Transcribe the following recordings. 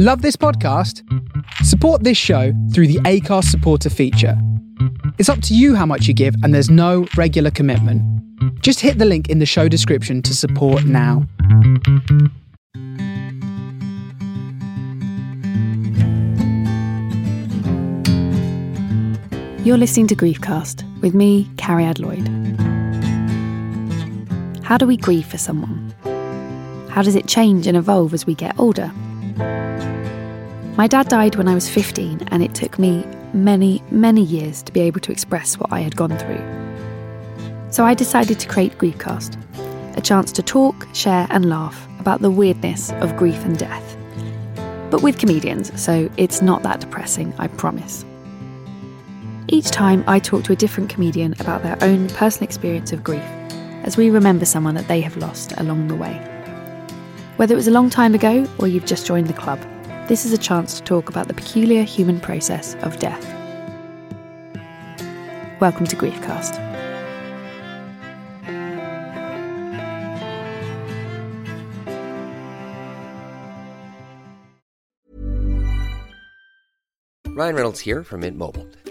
Love this podcast? Support this show through the Acast supporter feature. It's up to you how much you give, and there's no regular commitment. Just hit the link in the show description to support now. You're listening to Griefcast with me, Cariad Lloyd. How do we grieve for someone? How does it change and evolve as we get older? My dad died when I was 15, and it took me many, many years to be able to express what I had gone through. So I decided to create Griefcast, a chance to talk, share, and laugh about the weirdness of grief and death. But with comedians, so it's not that depressing, I promise. Each time I talk to a different comedian about their own personal experience of grief, as we remember someone that they have lost along the way. Whether it was a long time ago or you've just joined the club, this is a chance to talk about the peculiar human process of death. Welcome to Griefcast. Ryan Reynolds here from Mint Mobile.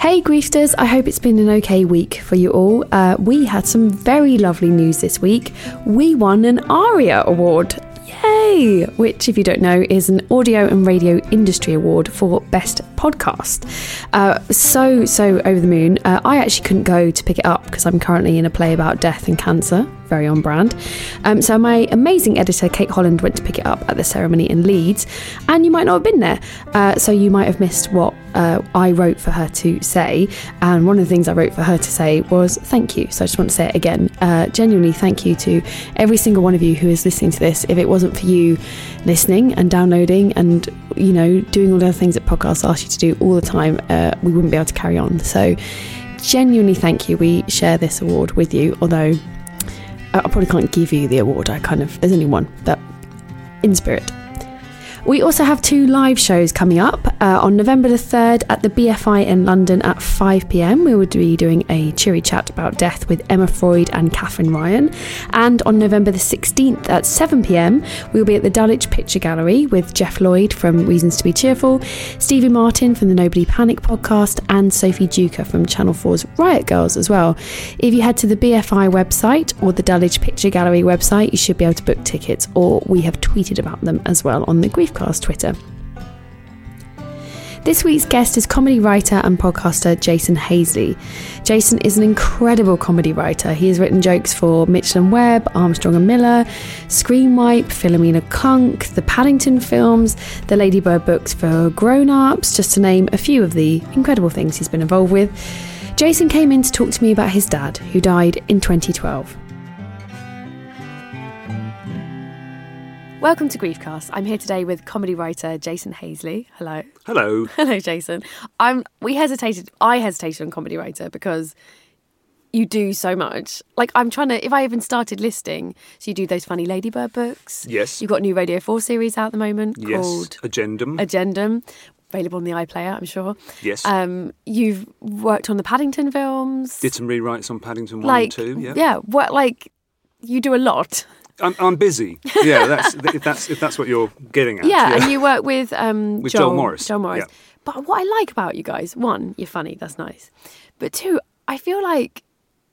Hey Griefsters, I hope it's been an okay week for you all. Uh, we had some very lovely news this week. We won an ARIA award. Yay! Which, if you don't know, is an audio and radio industry award for best podcast. Uh, so, so over the moon. Uh, I actually couldn't go to pick it up because I'm currently in a play about death and cancer. Very on brand. Um, so, my amazing editor, Kate Holland, went to pick it up at the ceremony in Leeds, and you might not have been there. Uh, so, you might have missed what uh, I wrote for her to say. And one of the things I wrote for her to say was thank you. So, I just want to say it again. Uh, genuinely, thank you to every single one of you who is listening to this. If it wasn't for you listening and downloading and, you know, doing all the things that podcasts ask you to do all the time, uh, we wouldn't be able to carry on. So, genuinely thank you. We share this award with you, although I probably can't give you the award. I kind of, there's only one, but in spirit. We also have two live shows coming up uh, on November the 3rd at the BFI in London at 5 pm. We will be doing a cheery chat about death with Emma Freud and Katherine Ryan. And on November the 16th at 7 pm, we'll be at the Dulwich Picture Gallery with Geoff Lloyd from Reasons to Be Cheerful, Stevie Martin from the Nobody Panic podcast, and Sophie Duker from Channel 4's Riot Girls as well. If you head to the BFI website or the Dulwich Picture Gallery website, you should be able to book tickets, or we have tweeted about them as well on the Griefcast Twitter. This week's guest is comedy writer and podcaster Jason Hazeley. Jason is an incredible comedy writer. He has written jokes for Mitchell and Webb, Armstrong and Miller, Screenwipe, Philomena Cunk, the Paddington films, the Ladybird books for grown-ups, just to name a few of the incredible things he's been involved with. Jason came in to talk to me about his dad, who died in 2012. Welcome to Griefcast. I'm here today with comedy writer Jason Hazeley. Hello. Hello. Hello, Jason. I'm. We hesitated. I hesitated on comedy writer because you do so much. Like I'm trying to. If I even started listing, so you do those funny Ladybird books. Yes. You've got a new Radio Four series out at the moment Yes. called Agendum. Agendum, available on the iPlayer. I'm sure. yes. Um, you've worked on the Paddington films. Did some rewrites on Paddington 1 like and 2. Yeah. yeah. What like you do a lot. I'm, I'm busy. Yeah, that's if that's if that's what you're getting at. Yeah, and you work with um With Joel, Joel Morris, Joel Morris. yeah. But what I like about you guys, one, you're funny, that's nice. But two, I feel like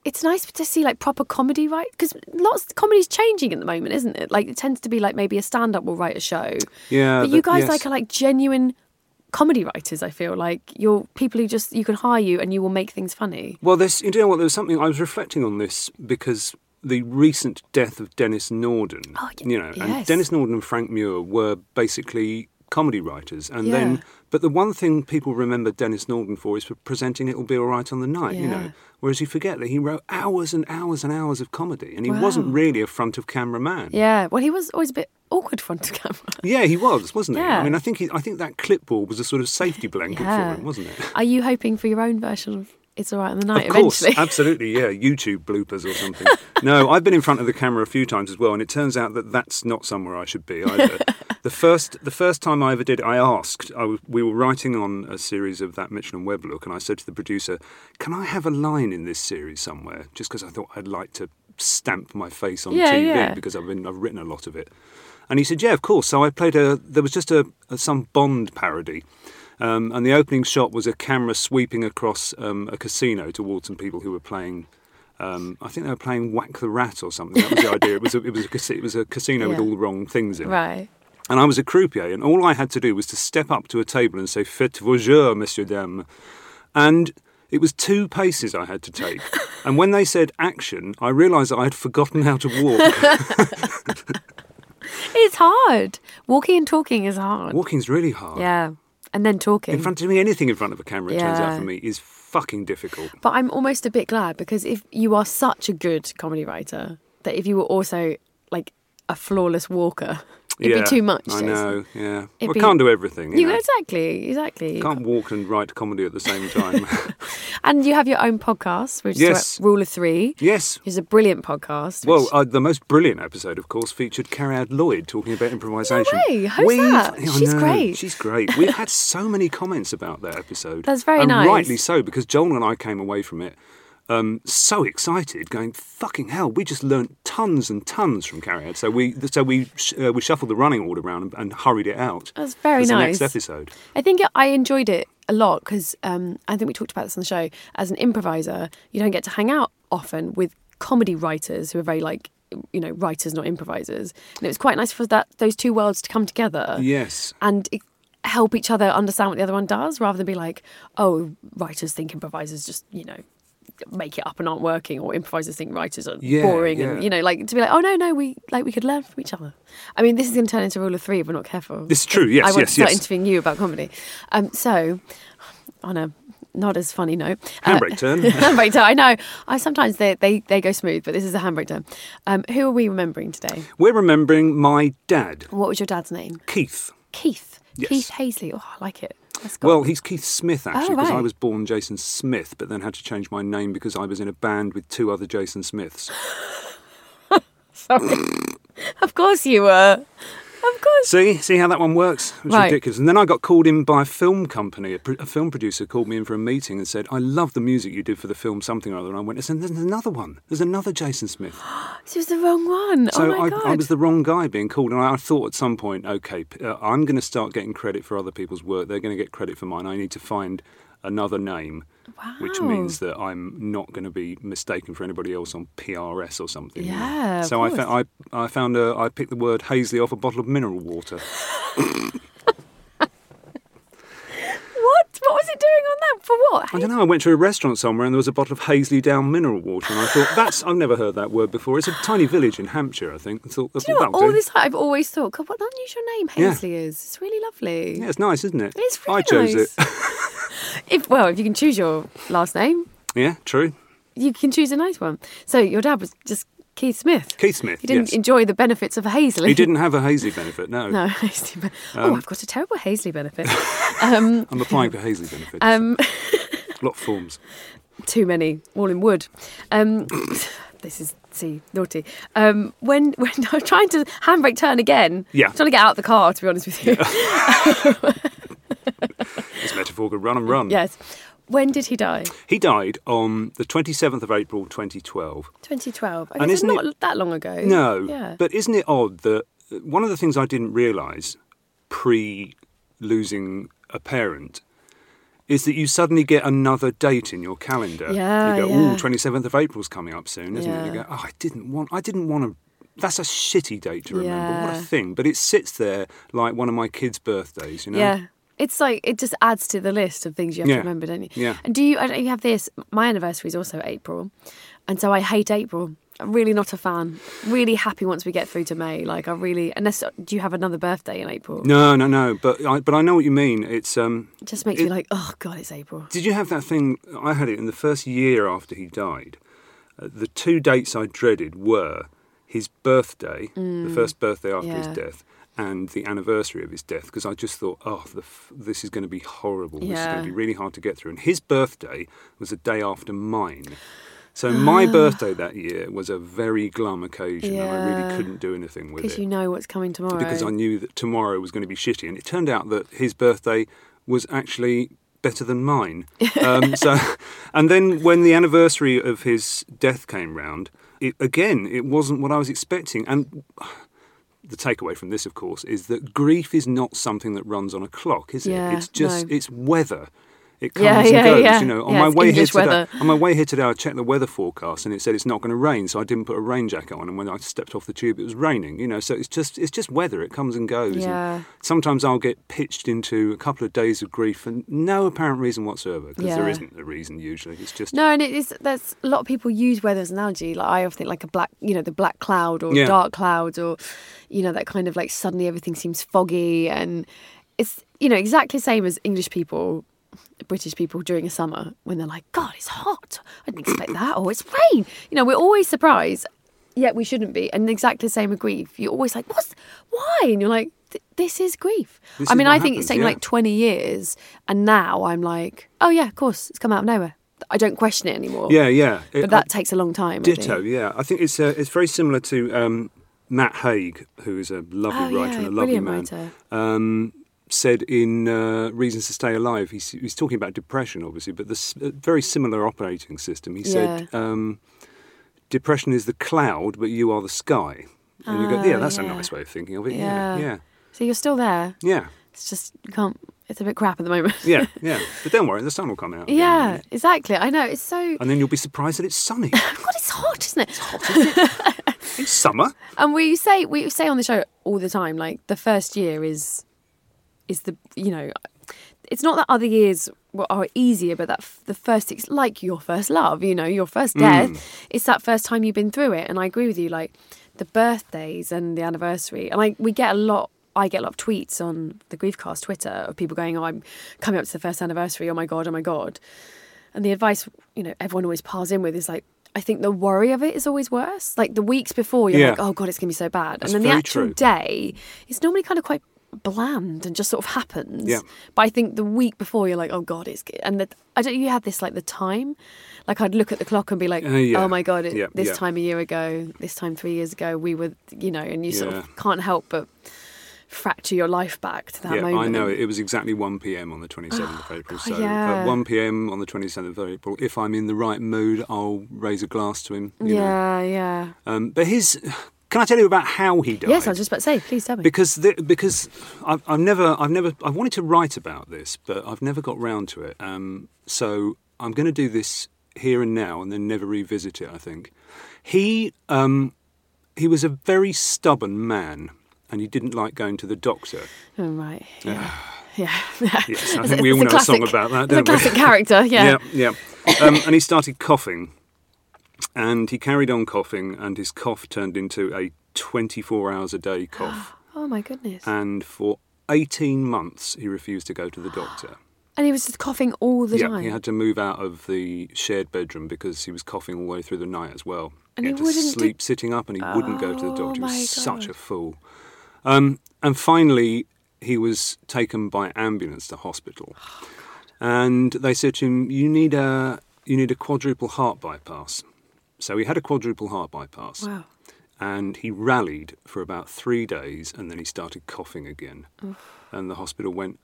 it's nice to see like proper comedy, right? Because lots of comedy's changing at the moment, isn't it? Like it tends to be like maybe a stand-up will write a show. Yeah, but you guys yes. like are like genuine comedy writers. I feel like you're people who just you can hire you and you will make things funny. Well, this you know what? There was something I was reflecting on this because the recent death of Denis Norden. Oh, y- you know, and. Denis Norden and Frank Muir were basically comedy writers, and Yeah. then. But the one thing people remember Denis Norden for is for presenting "It'll Be All Right on the Night." You know, whereas you forget that he wrote hours and hours and hours of comedy, and he wasn't really a front of camera man. Yeah. Well, he was always a bit awkward front of camera. Yeah, he was, wasn't he? Yeah. I mean, I think he, I think that clipboard was a sort of safety blanket Yeah. for him, wasn't it? Are you hoping for your own version of It's All Right in the Night Of course, eventually? absolutely, yeah. YouTube bloopers or something. no, I've been in front of the camera a few times as well, and it turns out that that's not somewhere I should be either. the first, the first time I ever did I asked. I was, we were writing on a series of that Mitchell and Webb look, and I said to the producer, "Can I have a line in this series somewhere?" Just because I thought I'd like to stamp my face on Yeah, TV yeah. because I've been I've written a lot of it. And he said, "Yeah, of course." So I played a. There was just a, a some Bond parody. Um, and the opening shot was a camera sweeping across um, a casino towards some people who were playing. Um, I think they were playing Whack the Rat or something. That was the idea. It was a, it was a, it was a casino with all the wrong things in. it. right. And I was a croupier, and all I had to do was to step up to a table and say "Faites vos jeux, messieurs dames," and it was two paces I had to take. and when they said action, I realised I had forgotten how to walk. It's hard. Walking and talking is hard. Walking's really hard. Yeah. And then talking. In front of me, anything in front of a camera, it turns out for me, is fucking difficult. But I'm almost a bit glad because if you are such a good comedy writer, that if you were also like a flawless walker, it'd yeah, be too much. I know. Yeah, It'd well, be- can't do everything. You You know? exactly, exactly. Can't walk and write comedy at the same time. And you have your own podcast, which Yes. is Rule of Three. yes. Which is a brilliant podcast. Well, uh, the most brilliant episode, of course, featured Cariad Lloyd talking about improvisation. way. Who's that? She's know, great. She's great. We've had so many comments about that episode. That's very and nice. rightly so, because Joel and I came away from it um, so excited, going, "Fucking hell!" We just learnt tons and tons from Cariad. So we, so we, sh- uh, we shuffled the running order around and, and hurried it out. That's very as nice. The next episode. I think I enjoyed it a lot because um, I think we talked about this on the show. As an improviser, you don't get to hang out often with comedy writers who are very like you know writers, not improvisers. And it was quite nice for that those two worlds to come together Yes. and it, help each other understand what the other one does, rather than be like, oh, writers think improvisers just you know make it up and aren't working or improvisers think writers are Yeah, boring yeah. and you know like to be like oh no no we like we could learn from each other i mean this is going to turn into rule of three if we're not careful This is true, yes, i want yes, to start yes. interviewing you about comedy um so on a not as funny note uh, Handbrake turn. handbrake turn i know i sometimes they, they they go smooth but this is a handbrake turn um who are we remembering today We're remembering my dad, what was your dad's name Keith. keith Yes. keith Hazeley. oh i like it Let's. Well, he's Keith Smith oh, actually, Oh, because I was born Jason Smith, but then had to change my name because I was in a band with two other Jason Smiths. Sorry. of course you were of course See, see how that one works? It was Right. ridiculous. And then I got called in by a film company. A, pro- a film producer called me in for a meeting and said, "I love the music you did for the film something or other." And I went, "There's there's another one. There's another Jason Smith." this was the wrong one So oh my I, god I was the wrong guy being called, and I, I thought at some point, okay, uh, I'm going to start getting credit for other people's work. They're going to get credit for mine. I need to find another name, which means that I'm not going to be mistaken for anybody else on PRS or something. Yeah, So I, fa- I, I found a, I picked the word Hazeley off a bottle of mineral water. What? What was it doing on that? For what? I don't know. I went to a restaurant somewhere and there was a bottle of Hazeley Down mineral water, and I thought that's I've never heard that word before. It's a tiny village in Hampshire, I think. I thought, Do you know what? All do. this I've always thought, God, what an unusual name Yeah. Hazeley is. It's really lovely. Yeah, it's nice, isn't it? It's really I chose nice. it. If well, if you can choose your last name, yeah, true. you can choose a nice one. So your dad was just Keith Smith. Keith Smith. He didn't yes. enjoy the benefits of a Hazeley. He didn't have a Hazeley benefit, no. No, Hazeley. ben- Um, oh, I've got a terrible Hazeley benefit. um, I'm applying for Hazeley benefits. um, a lot of forms. too many, all in wood. Um, this is see naughty. Um, when when I'm trying to handbrake turn again, Yeah. I'm trying to get out of the car. To be honest with you, This metaphor could run and run. yes. When did he die? He died on the 27th of April 2012. 2012. I And it's isn't not it- that long ago. No, Yeah. but isn't it odd that uh, one of the things I didn't realise pre losing a parent is that you suddenly get another date in your calendar. Yeah, You go, yeah. oh, 27th of April's coming up soon, isn't it? You go, oh, I didn't want, I didn't want to. That's a shitty date to remember. Yeah. What a thing. But it sits there like one of my kids' birthdays, you know? Yeah. It's like it just adds to the list of things you have Yeah. to remember, don't you? Yeah. And do you? I don't you have this. My anniversary is also April, and so I hate April. I'm really not a fan. Really happy once we get through to May. Like I really. Unless do you have another birthday in April? No, no, no. But I, but I know what you mean. It's um. It just makes it- me like, oh god, it's April. Did you have that thing? I had it in the first year after he died. Uh, the two dates I dreaded were his birthday, the first birthday after his Mm. Death, and the anniversary of his death, because I just thought, oh, the f- this is going to be horrible. This is going to be really hard to get through. And his birthday was a day after mine. So my birthday that year was a very glum occasion, and I really couldn't do anything with it. Because you know what's coming tomorrow. because I knew that tomorrow was going to be shitty, and it turned out that his birthday was actually better than mine. Um, so, and then when the anniversary of his death came round, it, again, it wasn't what I was expecting. And the takeaway from this, of course, is that grief is not something that runs on a clock, is Yeah, it? It's just no. it's weather. It comes Yeah, and yeah, goes. yeah. You know, on my way English here today, weather. on my way here today, I checked the weather forecast and it said it's not going to rain, so I didn't put a rain jacket on. And when I stepped off the tube, it was raining. You know, so it's just it's just weather. It comes and goes. And Yeah. sometimes I'll get pitched into a couple of days of grief for no apparent reason whatsoever because there isn't a reason usually. It's just No, and it is. There's a lot of people use weather as an analogy. Like I often think like a black, you know, the black cloud or dark clouds, or you know, that kind of like suddenly everything seems foggy, and it's you know exactly the same as English people, British people during a summer when they're like, God, it's hot. I didn't expect that. Or it's rain. You know, we're always surprised, yet we shouldn't be. And exactly the same with grief. You're always like, what's why? And you're like. This is grief. This I mean, I think it's taken yeah. like 20 years, and now I'm like, oh yeah, of course, it's come out of nowhere. I don't question it anymore. yeah, yeah. It- But that takes a long time. Ditto, think. yeah. I think it's uh, it's very similar to um, Matt Haig, who is a lovely Oh, writer yeah, and a lovely man. writer. Um, said in uh, Reasons to Stay Alive, he's, he's talking about depression, obviously, but this very similar operating system. He said, um, "Depression is the cloud, but you are the sky." And you go, Ah, "Yeah, that's a nice way of thinking of it." Yeah. Yeah, yeah, So you're still there. yeah, It's just you can't. It's a bit crap at the moment. yeah. yeah. But don't worry, the sun will come out. yeah, exactly. I know. It's so. And then you'll be surprised that it's sunny. God, it's hot, isn't it? It's hot. It's summer. And we say we say on the show all the time, like the first year is is the you know, it's not that other years were- are easier, but that f- the first it's like your first love, you know, your first death. Mm. It's that first time you've been through it, and I agree with you. Like the birthdays and the anniversary, and like we get a lot. I get a lot of tweets on the Griefcast Twitter of people going, "Oh, I'm coming up to the first anniversary. Oh my god! Oh my god!" And the advice, you know, everyone always piles in with is like, I think the worry of it is always worse. Like the weeks before, you're Yeah. like, oh God, it's going to be so bad. That's and then the actual true. day, it's normally kind of quite bland and just sort of happens. Yeah. But I think the week before, you're like, oh God, it's good. And the, I don't you had this like the time? Like I'd look at the clock and be like, Uh, yeah. oh my God, it, Yeah, this yeah. time a year ago, this time three years ago, we were, you know, and you sort of can't help but fracture your life back to that yeah, moment. I know. It was exactly 1 p.m. on the 27th of April. So yeah. at 1 p.m. on the 27th of April, if I'm in the right mood, I'll raise a glass to him. You Know. Yeah, yeah. Um, but his. Can I tell you about how he died? Yes, I was just about to say, please tell me. because the, because I've, I've never I've never I wanted to write about this, but I've never got round to it. Um, so I'm going to do this here and now, and then never revisit it. I think he um, he was a very stubborn man, and he didn't like going to the doctor. Oh, right. Yeah. Yeah. Yes, I think we all know a a song about that, It's a don't we? classic character, yeah. yeah. yeah. Um, and he started coughing, and he carried on coughing, and his cough turned into a 24 hours a day cough. Oh my goodness. and for 18 months he refused to go to the doctor. And he was just coughing all the yeah, time. he had to move out of the shared bedroom because he was coughing all the way through the night as well. And he he had to wouldn't do- sleep sitting up and he wouldn't go to the Oh doctor. He my was such God. a fool. Um, and finally, he was taken by ambulance to hospital. Oh, and they said to him, you need, a, you need a quadruple heart bypass. So he had a quadruple heart bypass wow. and he rallied for about three days and then he started coughing again. And the hospital went,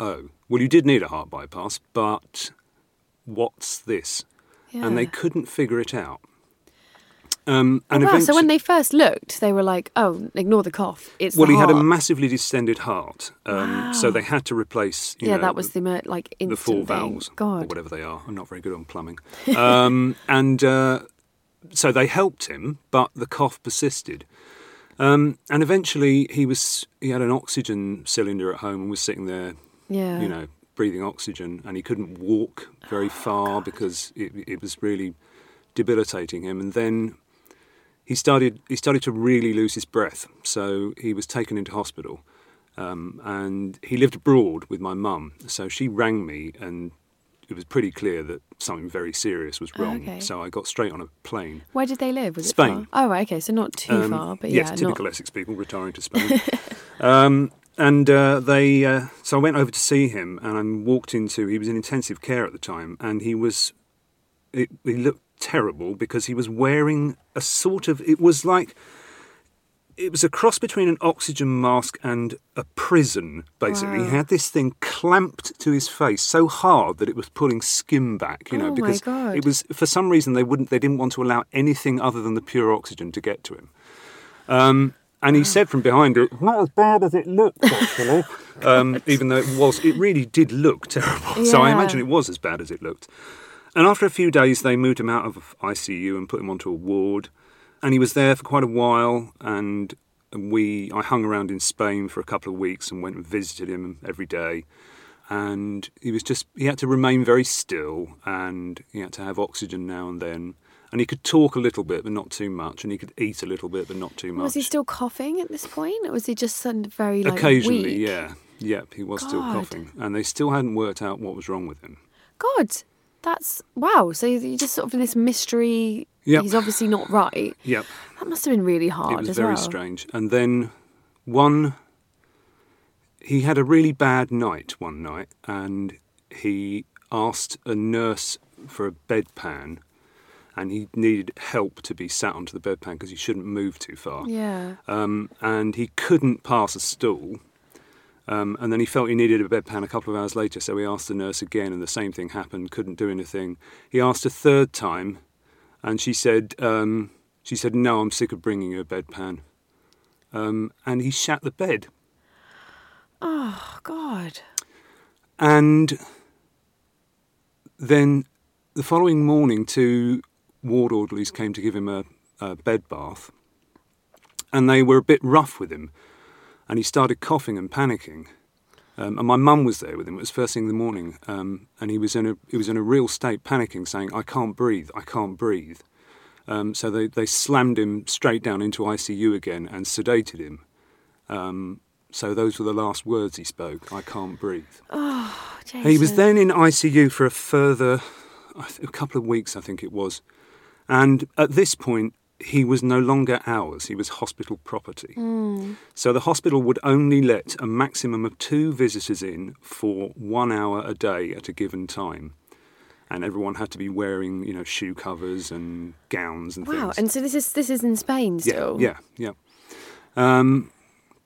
Oh, well, you did need a heart bypass, but what's this? And they couldn't figure it out. Um, and Oh, wow. So when they first looked, they were like, "Oh, ignore the cough. It's well, he had a massively distended heart, um, so they had to replace. You yeah, know, that was the like the four thing. valves or God, whatever they are. I'm not very good on plumbing. Um, and uh, so they helped him, but the cough persisted. Um, and eventually, he was he had an oxygen cylinder at home and was sitting there, yeah, you know, breathing oxygen, and he couldn't walk very far because it, it was really debilitating him. And then he started he started to really lose his breath, so he was taken into hospital. Um, and he lived abroad with my mum, so she rang me, and it was pretty clear that something very serious was wrong. okay. So I got straight on a plane. Where did they live? Was Spain. Oh, right, okay, so not too Um, far, but yes, yeah, typical not. Essex people retiring to Spain. um, and uh, they, uh, so I went over to see him, and I walked into. He was in intensive care at the time, and he was, it, he looked terrible because he was wearing a sort of. It was like. It was a cross between an oxygen mask and a prison, basically. He had this thing clamped to his face so hard that it was pulling skin back, you know, Oh because it was for some reason they wouldn't they didn't want to allow anything other than the pure oxygen to get to him. Um, and he said from behind it, not as bad as it looked, actually. um, even though it was, it really did look terrible. So I imagine it was as bad as it looked. And after a few days, they moved him out of ICU and put him onto a ward. And he was there for quite a while. And we, I hung around in Spain for a couple of weeks and went and visited him every day. And he was just, he had to remain very still and he had to have oxygen now and then. And he could talk a little bit, but not too much. And he could eat a little bit, but not too much. Was he still coughing at this point, or was he just very like Occasionally, weak? yeah. Yep, he was still coughing. And they still hadn't worked out what was wrong with him. God, that's wow. So you're just sort of in this mystery. Yep. He's obviously not right. Yep. That must have been really hard it was as very well. strange. And then one, he had a really bad night one night, and he asked a nurse for a bedpan, and he needed help to be sat onto the bedpan because he shouldn't move too far. Yeah. Um, and he couldn't pass a stool. Um, and then he felt he needed a bedpan a couple of hours later, so he asked the nurse again, and the same thing happened. Couldn't do anything. He asked a third time, and she said, um, "She said, no, I'm sick of bringing you a bedpan." Um, and he shat the bed, Oh God. and then the following morning, two ward orderlies came to give him a, a bed bath, and they were a bit rough with him, and he started coughing and panicking. Um, and my mum was there with him. It was first thing in the morning, um, and he was in a he was in a real state, panicking, saying, "I can't breathe, I can't breathe." Um, so they, they slammed him straight down into ICU again and sedated him. Um, so those were the last words he spoke. I can't breathe. Jason. He was then in ICU for a further a couple of weeks, I think it was. And at this point, he was no longer ours, he was hospital property. So the hospital would only let a maximum of two visitors in for one hour a day at a given time. And everyone had to be wearing, you know, shoe covers and gowns and Wow. things. Wow! And so this is this is in Spain still. Yeah, yeah, yeah. Um,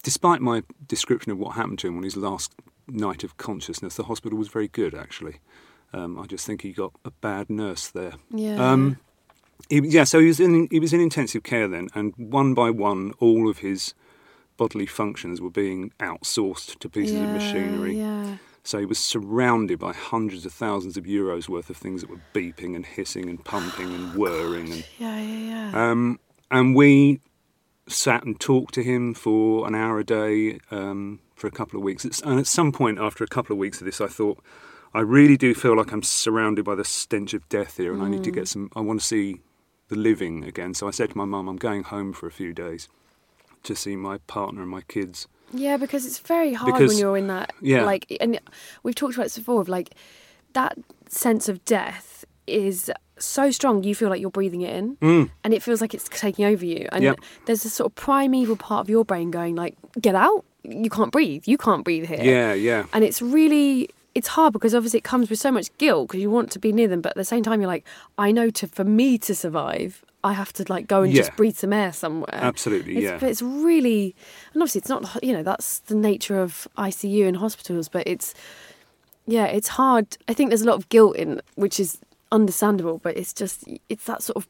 despite my description of what happened to him on his last night of consciousness, the hospital was very good, actually. Um, I just think he got a bad nurse there. Yeah. Um, he, yeah, so he was in he was in intensive care then, and one by one, all of his bodily functions were being outsourced to pieces of machinery. Yeah. So he was surrounded by hundreds of thousands of euros worth of things that were beeping and hissing and pumping and whirring and Yeah. Yeah. Yeah. um, and we sat and talked to him for an hour a day um, for a couple of weeks. And at some point, after a couple of weeks of this, I thought, I really do feel like I'm surrounded by the stench of death here, and I need to get some. I want to see the living again. So I said to my mum, I'm going home for a few days to see my partner and my kids. Yeah, because it's very hard because, when you're in that. yeah. Like, and we've talked about this before. Of like that sense of death is so strong. You feel like you're breathing it in, and it feels like it's taking over you. And Mm. Yep. there's this sort of primeval part of your brain going like, "Get out! You can't breathe. You can't breathe here." Yeah, yeah. And it's really it's hard because obviously it comes with so much guilt because you want to be near them, but at the same time you're like, I know to for me to survive, I have to like go and Yeah. just breathe some air somewhere. Absolutely, It's, yeah. But it's really, and obviously it's not, you know, that's the nature of ICU and hospitals, but it's, yeah, it's hard. I think there's a lot of guilt in, which is understandable, but it's just, it's that sort of,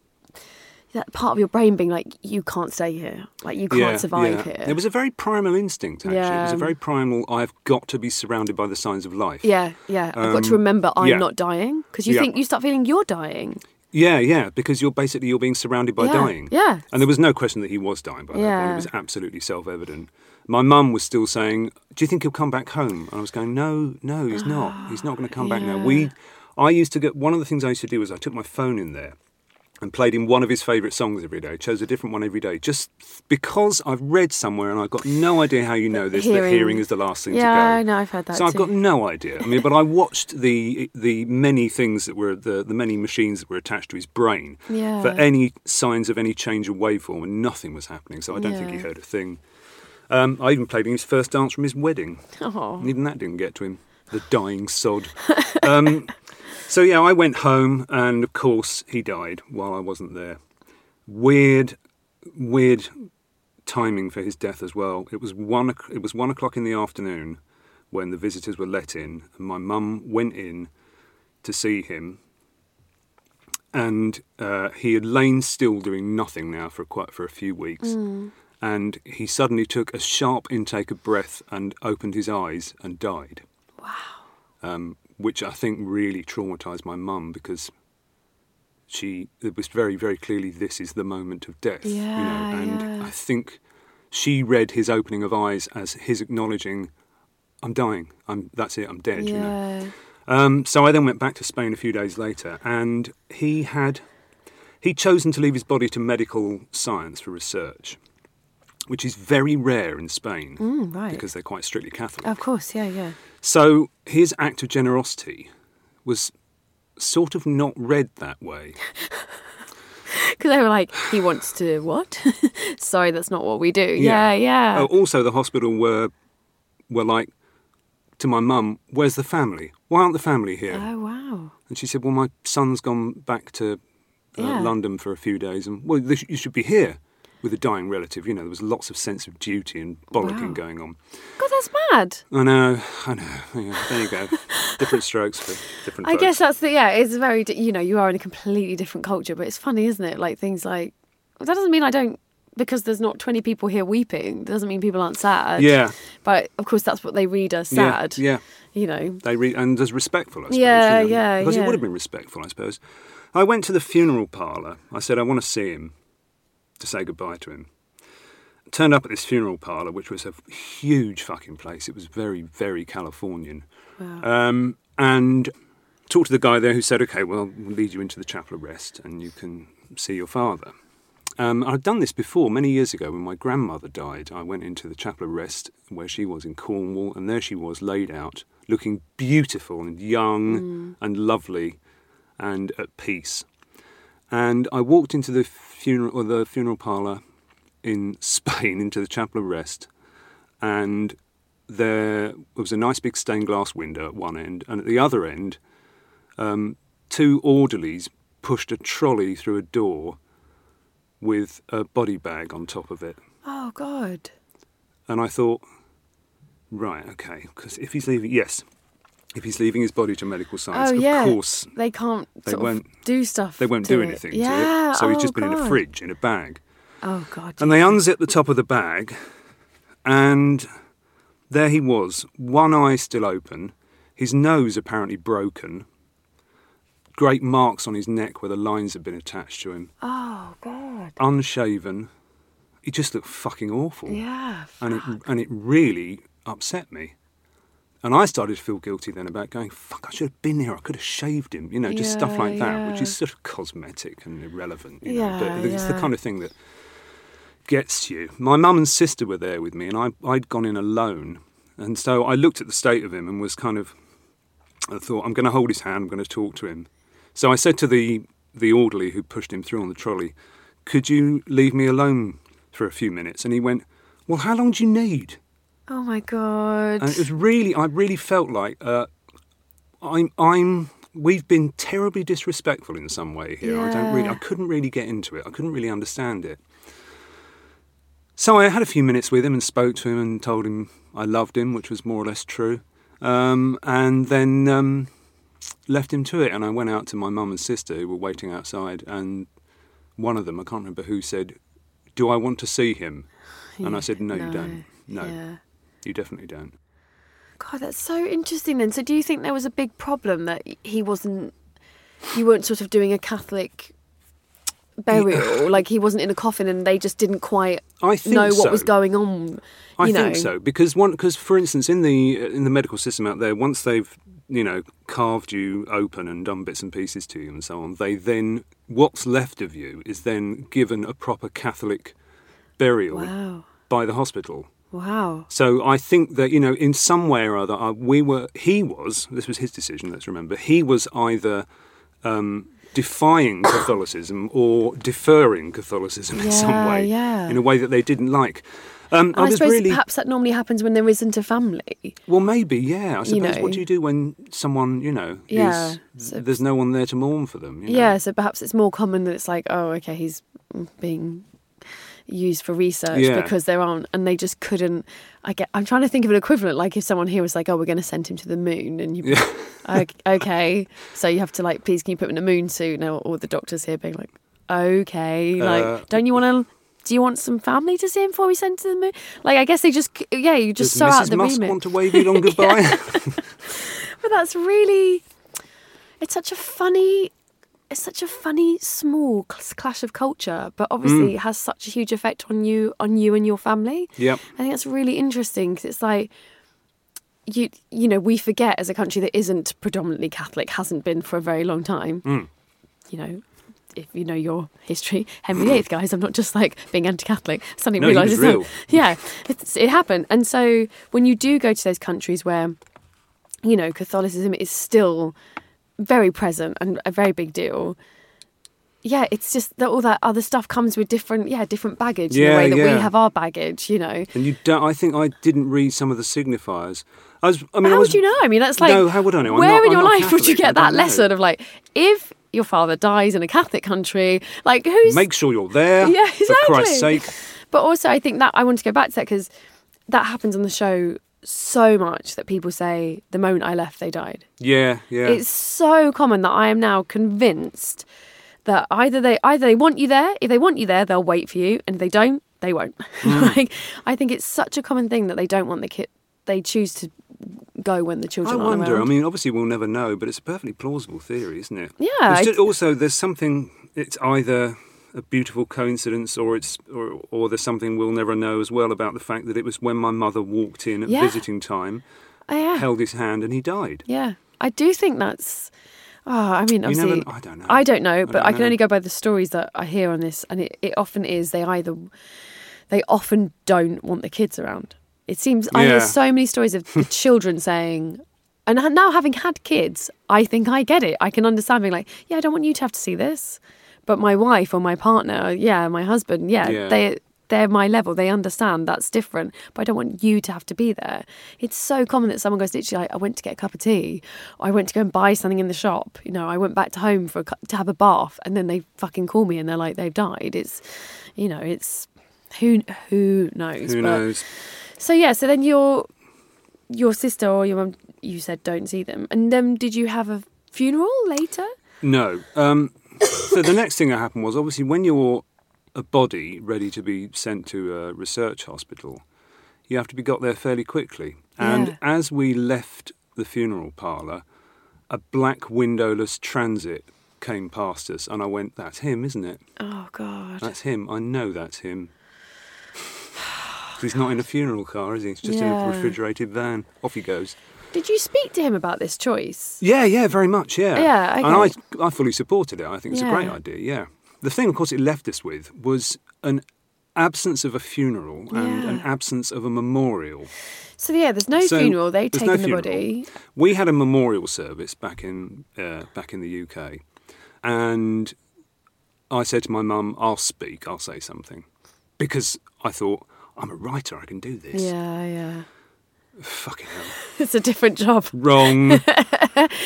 that part of your brain being like, you can't stay here, like you can't survive here. It was a very primal instinct, actually. It was a very primal, I've got to be surrounded by the signs of life. yeah, yeah. I've got to Um, remember I'm yeah. not dying because you Yeah. think you start feeling you're dying. Yeah, yeah, because you're basically you're being surrounded by Yeah, dying. yeah. And there was no question that he was dying by that point. It was absolutely self-evident. My mum was still saying, "Do you think he'll come back home?" And I was going, "No, no, he's not. He's not going to come back now." We, I used to get one of the things I used to do was I took my phone in there and played him one of his favourite songs every day. Chose a different one every day, just because I've read somewhere and I've got no idea how you know this. That Hearing- hearing is the last thing to go. Yeah, I know. I've heard that. So I've got no idea. I mean, but I watched the the many things that were the the many machines that were attached to his brain Yeah. for any signs of any change of waveform, and nothing was happening. So I don't think he heard a thing. Um, I even played him his first dance from his wedding. Oh. Even that didn't get to him. The dying sod. um, so yeah, I went home, and of course he died while I wasn't there. Weird, weird timing for his death as well. It was one. It was one o'clock in the afternoon when the visitors were let in, and my mum went in to see him. And uh, he had lain still doing nothing now for quite for a few weeks, and he suddenly took a sharp intake of breath and opened his eyes and died. Wow. Um, which I think really traumatized my mum because she it was very very clearly this is the moment of death you Yeah, know and yeah. i think she read his opening of eyes as his acknowledging i'm dying i'm that's it i'm dead you know Yeah. um, so i then went back to spain a few days later and he had he'd chosen to leave his body to medical science for research which is very rare in spain Mm, right. because they're quite strictly catholic Of course, yeah, yeah. so his act of generosity was sort of not read that way Because they were like, he wants to what? Sorry, that's not what we do. Yeah, Yeah. yeah. Oh, also, the hospital were were like to my mum, "Where's the family? Why aren't the family here?" Oh, wow. And she said, "Well, my son's gone back to uh, Yeah. London for a few days, and well, you should be here with a dying relative." You know, there was lots of sense of duty and bollocking Wow. going on. God, that's mad. I know, I know. Yeah, there you go. different strokes for different. I folks. guess that's the, yeah, it's very, you know, you are in a completely different culture, but it's funny, isn't it? Like things like, that doesn't mean I don't, because there's not 20 people here weeping, doesn't mean people aren't sad. Yeah. But of course, that's what they read as sad. yeah. You know, They re- and as respectful, I suppose. Yeah, you know, yeah, Because it would have been respectful, I suppose. I went to the funeral parlour. I said I want to see him to say goodbye to him. I Turned up at this funeral parlour, which was a huge fucking place. It was very, very Californian. Um, and talked to the guy there who said, "Okay, well, we'll lead you into the chapel of rest, and you can see your father." Um, I'd done this before many years ago when my grandmother died. I went into the chapel of rest where she was in Cornwall, and there she was laid out, looking beautiful and young and lovely and at peace. And I walked into the funeral or the funeral parlour in Spain, into the chapel of rest, and there was a nice big stained glass window at one end, and at the other end, um, two orderlies pushed a trolley through a door with a body bag on top of it. oh God. And I thought, right, okay, because if he's leaving, yes, if he's leaving his body to medical science, oh of yeah. course they can't they won't- do stuff. they won't do it. anything Yeah. to it. So he's oh, just been in a fridge in a bag. Oh God. And they unzip the top of the bag, and there he was, one eye still open, his nose apparently broken, great marks on his neck where the lines had been attached to him, Oh God. unshaven. He just looked fucking awful. Yeah. and it and it really upset me. And I started to feel guilty then about going, fuck, I should have been here. I could have shaved him, you know, just stuff like that, which is sort of cosmetic and irrelevant. You Yeah, know, but it's the kind of thing that gets you. My mum and sister were there with me, and I, I'd gone in alone. And so I looked at the state of him and was kind of, I thought, I'm going to hold his hand, I'm going to talk to him. So I said to the, the orderly who pushed him through on the trolley, could you leave me alone for a few minutes? And he went, well, how long do you need? Oh my God. And it was really, I really felt like uh, I'm, I'm. We've been terribly disrespectful in some way here. I don't really, I couldn't really get into it. I couldn't really understand it. So I had a few minutes with him and spoke to him and told him I loved him, which was more or less true. Um, and then um, left him to it. And I went out to my mum and sister who were waiting outside, and one of them, I can't remember who, said, "Do I want to see him?" And I said, "No, you don't. No, Yeah. You definitely don't." God, that's so interesting then. So do you think there was a big problem that he wasn't you weren't sort of doing a Catholic burial, like he wasn't in a coffin and they just didn't quite I think know what was going on. I know? think so because one because for instance in the in the medical system out there once they've you know carved you open and done bits and pieces to you and so on they then what's left of you is then given a proper Catholic burial Wow. by the hospital. Wow. So I think that you know in some way or other uh, we were he was this was his decision let's remember he was either um, defying Catholicism or deferring Catholicism in some way yeah. in a way that they didn't like. Um, I I, suppose really perhaps that normally happens when there isn't a family. well, maybe, yeah. I suppose. You what do you do when someone, you know, Yeah, is so- there's no one there to mourn for them? You know? Yeah, so perhaps it's more common that it's like, oh, okay, he's being used for research Yeah. because there aren't, and they just couldn't. I get. I'm trying to think of an equivalent. Like if someone here was like, oh, we're going to send him to the moon, and you, "Ok- okay, so you have to like, please, can you put him in a moon suit? Now all the doctors here being like, okay, like, Uh, don't you want to? Do you want some family to see him before we send to the moon? Like, I guess they just, yeah, you just Does so out the Musk remit. want to wave you long goodbye? But that's really, it's such a funny, it's such a funny small clash of culture, but obviously Mm. it has such a huge effect on you, on you and your family. Yep. I think that's really interesting because it's like. You, you know, we forget as a country that isn't predominantly Catholic, hasn't been for a very long time. Mm. You know, if you know your history, Henry VIII, guys, I'm not just like being anti-Catholic. Suddenly No, he realise it's not- real. yeah, it's, it happened. And so when you do go to those countries where, you know, Catholicism is still very present and a very big deal. Yeah, it's just that all that other stuff comes with different, yeah, different baggage in the way that yeah. we have our baggage. You know, and you don't. I think I didn't read some of the signifiers. I was. I mean, I how was, would you know? I mean, that's like No, how would I know? Where not- in your life would you get that know. lesson of like if your father dies in a Catholic country, like who's Make sure you're there. Yeah, exactly. For Christ's sake. But also, I think that I want to go back to that because that happens on the show so much that people say the moment I left, they died. Yeah, yeah. It's so common that I am now convinced that either they either they want you there. If they want you there, they'll wait for you, and if they don't, they won't. Mm. like I think it's such a common thing that they don't want the kid. They choose to go when the I children aren't wonder. I mean, obviously, we'll never know, but it's a perfectly plausible theory, isn't it? Yeah, just, also, there's something. It's either a beautiful coincidence, or it's, or, or there's something we'll never know as well about the fact that it was when my mother walked in at Yeah. visiting time, Oh, yeah, held his hand, and he died. yeah. I do think that's. Oh, I mean, obviously, never- I don't know. I don't know, but don't I can know. only go by the stories that I hear on this, and it, it often is they either they often don't want the kids around. It seems I hear so many stories of the children saying, and now having had kids, I think I get it. I can understand being like, yeah, I don't want you to have to see this, but my wife or my partner, yeah, my husband, yeah, Yeah. they they're my level. They understand that's different, but I don't want you to have to be there. It's so common that someone goes literally like, I went to get a cup of tea, or I went to go and buy something in the shop. You know, I went back to home for a, cu- to have a bath, and then they fucking call me and they're like they've died. It's, you know, it's who who knows. Who but- knows? So yeah, so then your your sister or your mum, you said don't see them, and then did you have a funeral later? No. Um, so the next thing that happened was obviously when you're a body ready to be sent to a research hospital, you have to be got there fairly quickly. And Yeah. as we left the funeral parlour, a black windowless transit came past us, and I went, "That's him, isn't it? Oh God. That's him. I know that's him." He's not in a funeral car, is he? He's just in a refrigerated van. Off he goes. Did you speak to him about this choice? Yeah, yeah, very much, yeah. Yeah, And. I, I fully supported it. I think it's a great idea, yeah. The thing, of course, it left us with was an absence of a funeral and an absence of a memorial. So yeah, there's no So, funeral. They've taken no the funeral. body. We had a memorial service back in uh, back in the UK, and I said to my mum, "I'll speak. I'll say something," because I thought I'm a writer. I can do this. Yeah, yeah. Fucking hell. It's a different job. Wrong.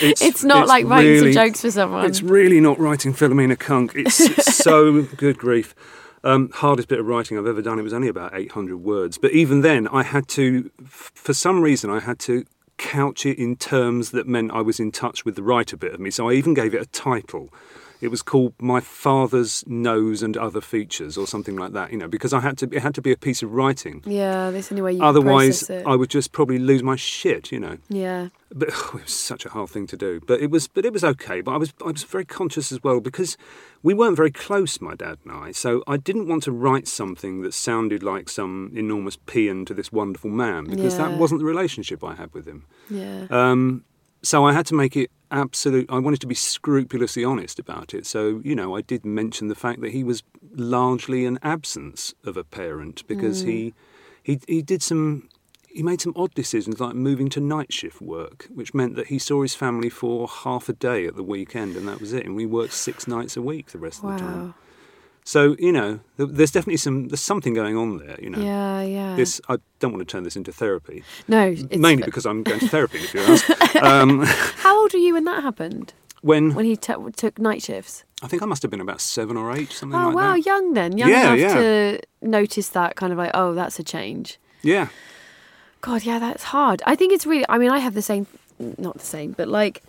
it's, It's not like writing really- some jokes for someone. It's really not writing Philomena Cunk. It's, it's so good grief. Um, hardest bit of writing I've ever done. It was only about 800 words. But even then, I had to, f- for some reason, I had to couch it in terms that meant I was in touch with the writer bit of me. So I even gave it a title. It was called My Father's Nose and Other Features, or something like that. You know, because I had to. It had to be a piece of writing. Yeah, that's the way you Otherwise. I would just probably lose my shit. You know. yeah. But it was such a hard thing to do. But it was. But it was okay. But I was. I was very conscious as well because we weren't very close, my dad and I. So I didn't want to write something that sounded like some enormous paean to this wonderful man because Yeah. that wasn't the relationship I had with him. Yeah. Um, so I had to make it absolute. I wanted to be scrupulously honest about it. So you know, I did mention the fact that he was largely an absence of a parent because he, mm. he he did some. He made some odd decisions like moving to night shift work, which meant that he saw his family for half a day at the weekend, and that was it. And we worked six nights a week the rest of the time. Wow. So you know, there's definitely some there's something going on there. You know, Yeah, yeah. this I don't want to turn this into therapy, no, it's mainly because I'm going to therapy. If you ask, um, How old were you when that happened? when When he t- took night shifts? I think I must have been about seven or eight, something Oh like wow, that. young then, young Yeah, enough yeah. to notice that kind of like, oh, that's a change. Yeah, God, yeah, that's hard. I think it's really. I mean, I have the same, not the same, but like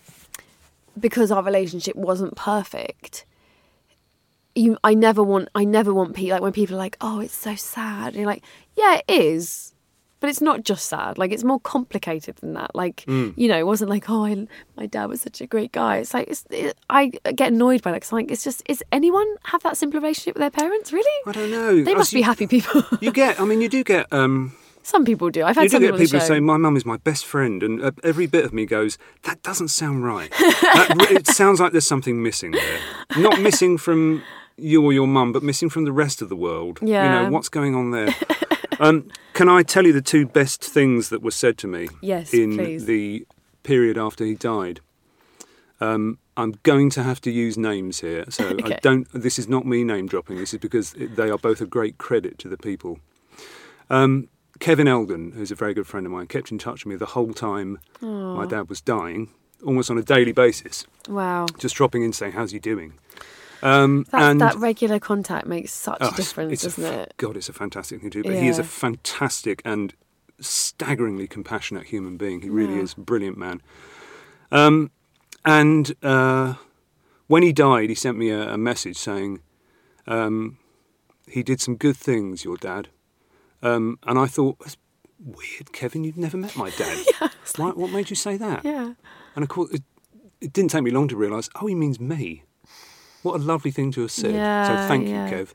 because our relationship wasn't perfect. You, I never want. I never want people like when people are like, "Oh, it's so sad." And you're like, "Yeah, it is." But it's not just sad. Like it's more complicated than that. Like Mm. you know, it wasn't like, "Oh, I, my dad was such a great guy." It's like it's, it, I get annoyed by that. 'cause, like it's just is anyone have that simple relationship with their parents? Really? I don't know. They As must be happy people. You get. I mean, you do get. Um, Some people do. I've had you do some get people, on the people who show. say, "My mum is my best friend," and uh, every bit of me goes, "That doesn't sound right. That it sounds like there's something missing there. Not missing from you or your mum, but missing from the rest of the world. Yeah. You know what's going on there." um, can I tell you the two best things that were said to me Yes, in please. the period after he died? Um, I'm going to have to use names here, so I don't. This is not me name dropping. This is because they are both a great credit to the people. Um, Kevin Eldon, who's a very good friend of mine, kept in touch with me the whole time my dad was dying, almost on a daily basis, Wow. just dropping in saying, "How's he doing?" Um, That, and that regular contact makes such Oh, a difference, it's doesn't fa- it? God, it's a fantastic thing to do. But he is a fantastic and staggeringly compassionate human being. He really Yeah. is a brilliant man. Um, and uh, when he died, he sent me a, a message saying, um, "He did some good things, your dad." Um, and I thought, "That's weird, Kevin. You've never met my dad. Why, what made you say that?" Yeah. And of course, it, it didn't take me long to realise, oh, he means me. What a lovely thing to have said. Yeah, so thank yeah. you, Kev.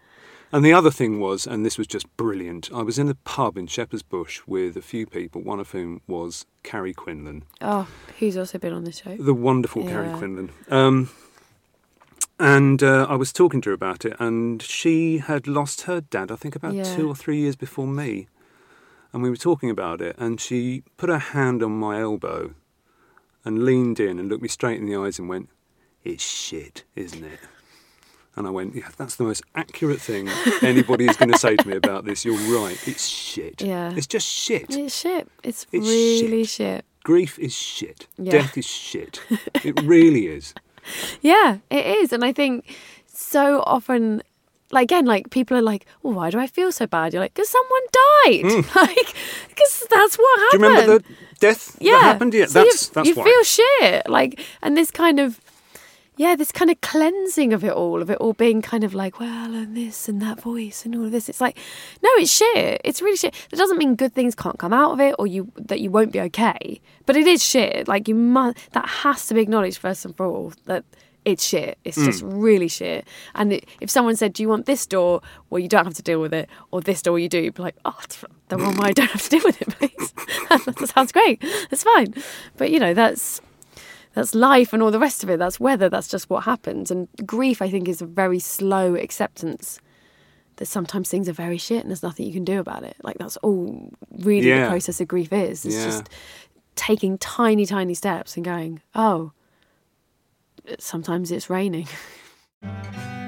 And the other thing was, and this was just brilliant, I was in a pub in Shepherd's Bush with a few people, one of whom was Carrie Quinlan, Oh, who's also been on the show? the wonderful Carrie Quinlan. Um, and uh, I was talking to her about it, and she had lost her dad, I think, about Yeah. two or three years before me. And we were talking about it, and she put her hand on my elbow and leaned in and looked me straight in the eyes and went, It's shit, isn't it? And I went, Yeah, that's the most accurate thing anybody is going to say to me about this. You're right, it's shit. Yeah. It's just shit. It's shit. It's, It's really shit. shit. Grief is shit. Yeah. Death is shit. it really is. Yeah, it is. And I think so often, like, again, like people are like, well, why do I feel so bad? You're like, because someone died. Like, because that's what Hmm. Do happened. you remember the death yeah. that happened? Yeah, So that's, you, that's you why. feel shit. Like, and this kind of, yeah, this kind of cleansing of it all, of it all being kind of like, well, and this and that voice and all of this. It's like, no, it's shit. It's really shit. That doesn't mean good things can't come out of it or you that you won't be okay. But it is shit. Like you must. That has to be acknowledged first and for all. That it's shit. It's just mm. really shit. And it, if someone said, "Do you want this door where you don't have to deal with it, or this door you do?" You'd be like, "Oh, the one where I don't have to deal with it, please." that sounds great. That's fine. But you know, that's that's life and all the rest of it. That's weather. That's just what happens. And grief, I think, is a very slow acceptance that sometimes things are very shit and there's nothing you can do about it. Like that's all really Yeah. the process of grief is. It's Yeah. just taking tiny, tiny steps and going, oh, sometimes it's raining.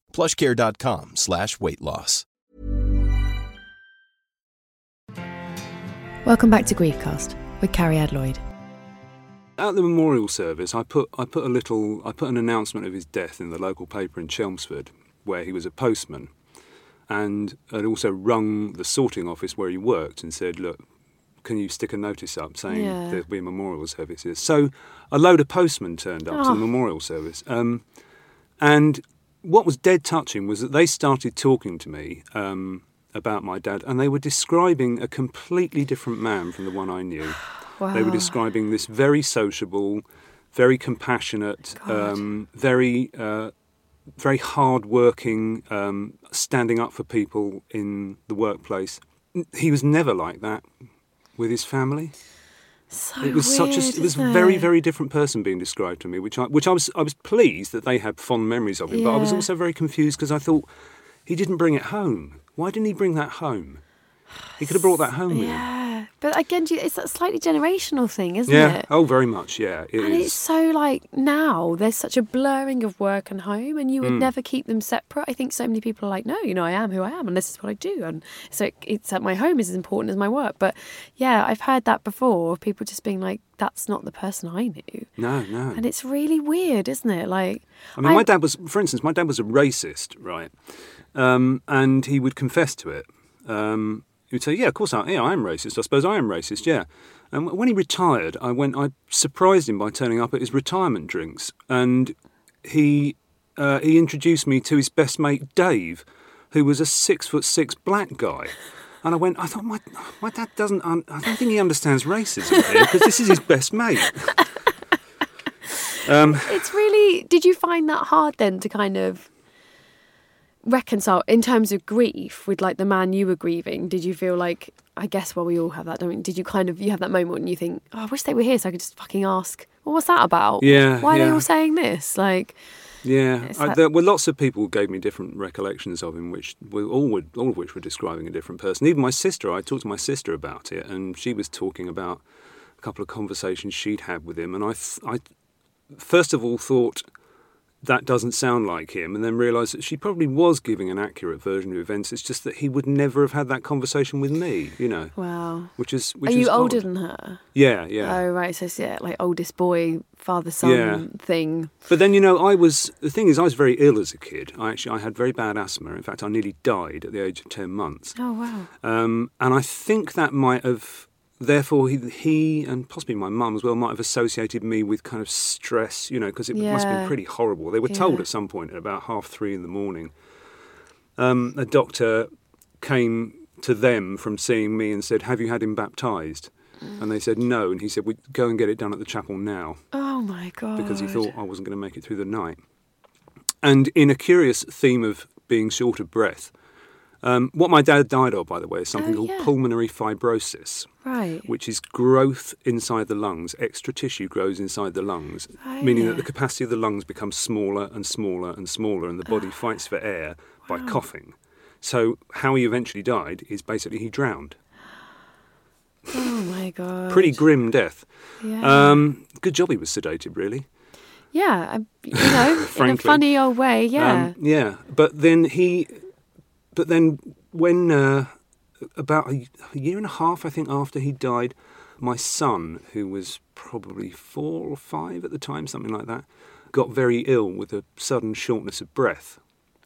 plushcare.com slash weight loss. Welcome back to Griefcast with Cariad Lloyd. At the memorial service, I put I put a little I put an announcement of his death in the local paper in Chelmsford, where he was a postman, and had also rung the sorting office where he worked and said, "Look, can you stick a notice up saying Yeah. there'll be a memorial service?" here?" So, a load of postmen turned up to Oh. the memorial service, um, and what was dead touching was that they started talking to me. Um, about my dad, and they were describing a completely different man from the one I knew. They were describing this very sociable, very compassionate, um, very, uh, very hard-working, um, standing up for people in the workplace. He was never like that with his family. So it was such a, it was a very, it? very different person being described to me, which I, which I was, I was pleased that they had fond memories of him, but I was also very confused because I thought he didn't bring it home. Why didn't he bring that home? He could have brought that home with him. Yeah, but again, it's that slightly generational thing, isn't Yeah. it? Oh, very much. Yeah. It and is. it's so like now there's such a blurring of work and home, and you would Mm. never keep them separate. I think so many people are like, no, you know, I am who I am, and this is what I do, and so it, it's that my home is as important as my work. But yeah, I've heard that before. of People just being like, that's not the person I knew, No, no. and it's really weird, isn't it? Like, I mean, my dad was, for instance, my dad was a racist, right? Um, and he would confess to it. Um, he would say, "Yeah, of course, I, yeah, I am racist. I suppose I am racist. Yeah." And when he retired, I went. I surprised him by turning up at his retirement drinks, and he uh, he introduced me to his best mate Dave, who was a six foot six black guy. And I went. I thought my my dad doesn't. Un- I don't think he understands racism because this is his best mate. Um, it's really. Did you find that hard then to kind of reconcile in terms of grief with like the man you were grieving? Did you feel like I guess well we all have that, don't we? Did you kind of you have that moment when you think, oh, I wish they were here so I could just fucking ask, well, what's that about? Yeah, Why are they all saying this? Like, Yeah, I, there were lots of people who gave me different recollections of him, which were all would, all of which were describing a different person. Even my sister, I talked to my sister about it, and she was talking about a couple of conversations she'd had with him, and I, th- I first of all thought that doesn't sound like him, and then realise that she probably was giving an accurate version of events. It's just that he would never have had that conversation with me, you know. wow. Which is which are you is older odd. than her? Yeah, yeah. Oh right, so it's yeah, like oldest boy, father son Yeah. thing. But then you know, I was the thing is, I was very ill as a kid. I actually I had very bad asthma. In fact, I nearly died at the age of ten months. Oh wow. Um, and I think that might have, therefore, he, he and possibly my mum as well might have associated me with kind of stress, you know, because it must have been pretty horrible. They were told Yeah. at some point at about half three in the morning. Um, a doctor came to them from seeing me and said, "Have you had him baptised?" And they said no, and he said, "We go and get it done at the chapel now." Oh my god. because he thought I wasn't going to make it through the night. And in a curious theme of being short of breath, Um, what my dad died of, by the way, is something Oh, called yeah. pulmonary fibrosis, Right. which is growth inside the lungs. Extra tissue grows inside the lungs, meaning that the capacity of the lungs becomes smaller and smaller and smaller, and the body fights for air by coughing. So, how he eventually died is basically he drowned. Oh my god. Pretty grim death. Yeah. Um, good job he was sedated, really. yeah. I, you know, in a funny old way. Yeah. Um, yeah, but then he, but then when uh, about a, a year and a half, I think, after he died, my son, who was probably four or five at the time, something like that, got very ill with a sudden shortness of breath,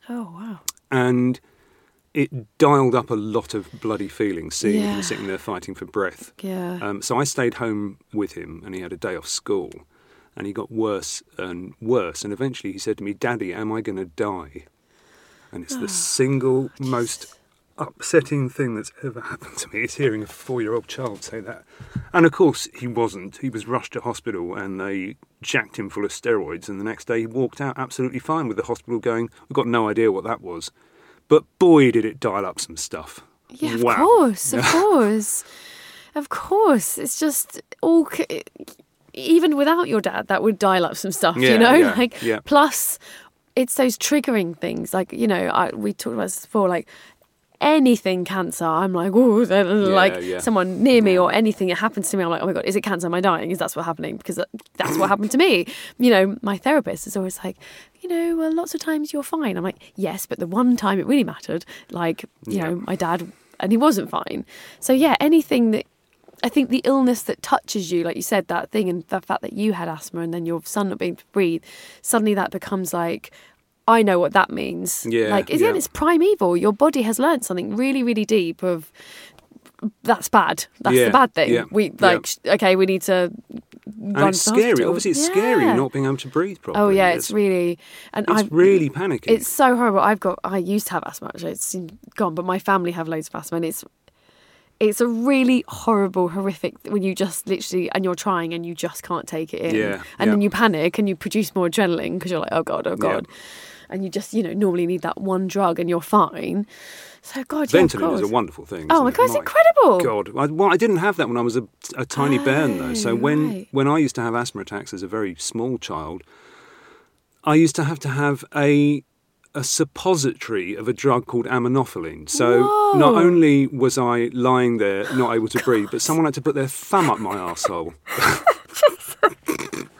oh wow. and it dialed up a lot of bloody feelings seeing Yeah. him sitting there fighting for breath. Yeah. Um, so I stayed home with him, and he had a day off school, and he got worse and worse. And eventually, he said to me, "Daddy, am I going to die?" And it's the ah. single most upsetting thing that's ever happened to me is hearing a four-year-old child say that. And of course, he wasn't. He was rushed to hospital, and they jacked him full of steroids. And the next day, he walked out absolutely fine, with the hospital going, "We've got no idea what that was." But boy, did it dial up some stuff. Yeah, of Wow. course, of course, of course. It's just all. Even without your dad, that would dial up some stuff. Yeah, you know, yeah, like yeah. plus, it's those triggering things. Like you know, I, we talked about this before. Like anything cancer, I'm like, oh, like yeah. someone near me or anything that happens to me, I'm like, oh my god, is it cancer? Am I dying? Is that what's happening? Because that's what happened to me. You know, my therapist is always like, you know, well, lots of times you're fine. I'm like, yes, but the one time it really mattered, like, you know, my dad, and he wasn't fine. So yeah, anything that. I think the illness that touches you, like you said, that thing, and the fact that you had asthma and then your son not being able to breathe, suddenly that becomes like, I know what that means. Yeah, Like, again, yeah. it's primeval. Your body has learned something really, really deep of that's bad. That's Yeah, the bad thing. yeah, We like, sh- okay, we need to. And it's scary. hospital. Obviously, it's scary not being able to breathe properly. Oh yeah, it's really and it's I've really panicky. it's so horrible. I've got I used to have asthma actually. It's gone, but my family have loads of asthma, and it's it's a really horrible, horrific when you just literally and you're trying and you just can't take it in, Yeah, and then you panic and you produce more adrenaline because you're like, oh god, oh Yeah. god, and you just you know normally need that one drug and you're fine. So God, yeah, of Ventolin's a wonderful thing. Oh my it? God, it's incredible. God, I, well, I didn't have that when I was a, a tiny oh, bairn though. So Oh, when right. when I used to have asthma attacks as a very small child, I used to have to have a a suppository of a drug called aminophylline. So not only was I lying there not able to breathe, but someone had to put their thumb up my arsehole.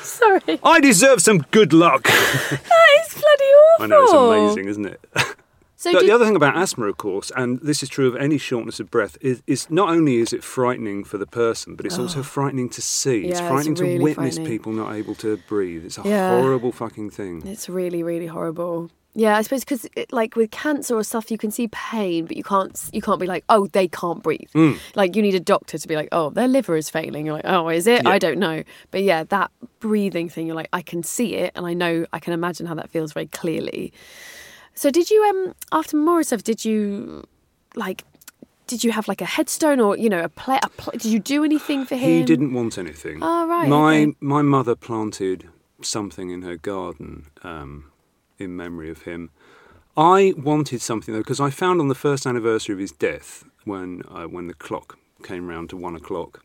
Sorry, I deserve some good luck. that is bloody awful. I know it's amazing, isn't it? So But did, the other thing about asthma, of course, and this is true of any shortness of breath, is, is not only is it frightening for the person, but it's also frightening to see. it's Oh. Yeah, it's frightening to really witness frightening. people not able to breathe. It's a Yeah. horrible fucking thing. It's really, really horrible. Yeah, I suppose because like with cancer or stuff, you can see pain, but you can't you can't be like, oh, they can't breathe. Mm. Like you need a doctor to be like, oh, their liver is failing. You're like, oh, is it? Yeah. I don't know. But yeah, that breathing thing, you're like, I can see it, and I know I can imagine how that feels very clearly. So did you um after Morrisov, did you like? Did you have like a headstone or you know a play? A pl- did you do anything for him? He didn't want anything. Oh, right, My okay. my mother planted something in her garden um, in memory of him. I wanted something though because I found on the first anniversary of his death, when uh, when the clock came round to one o'clock,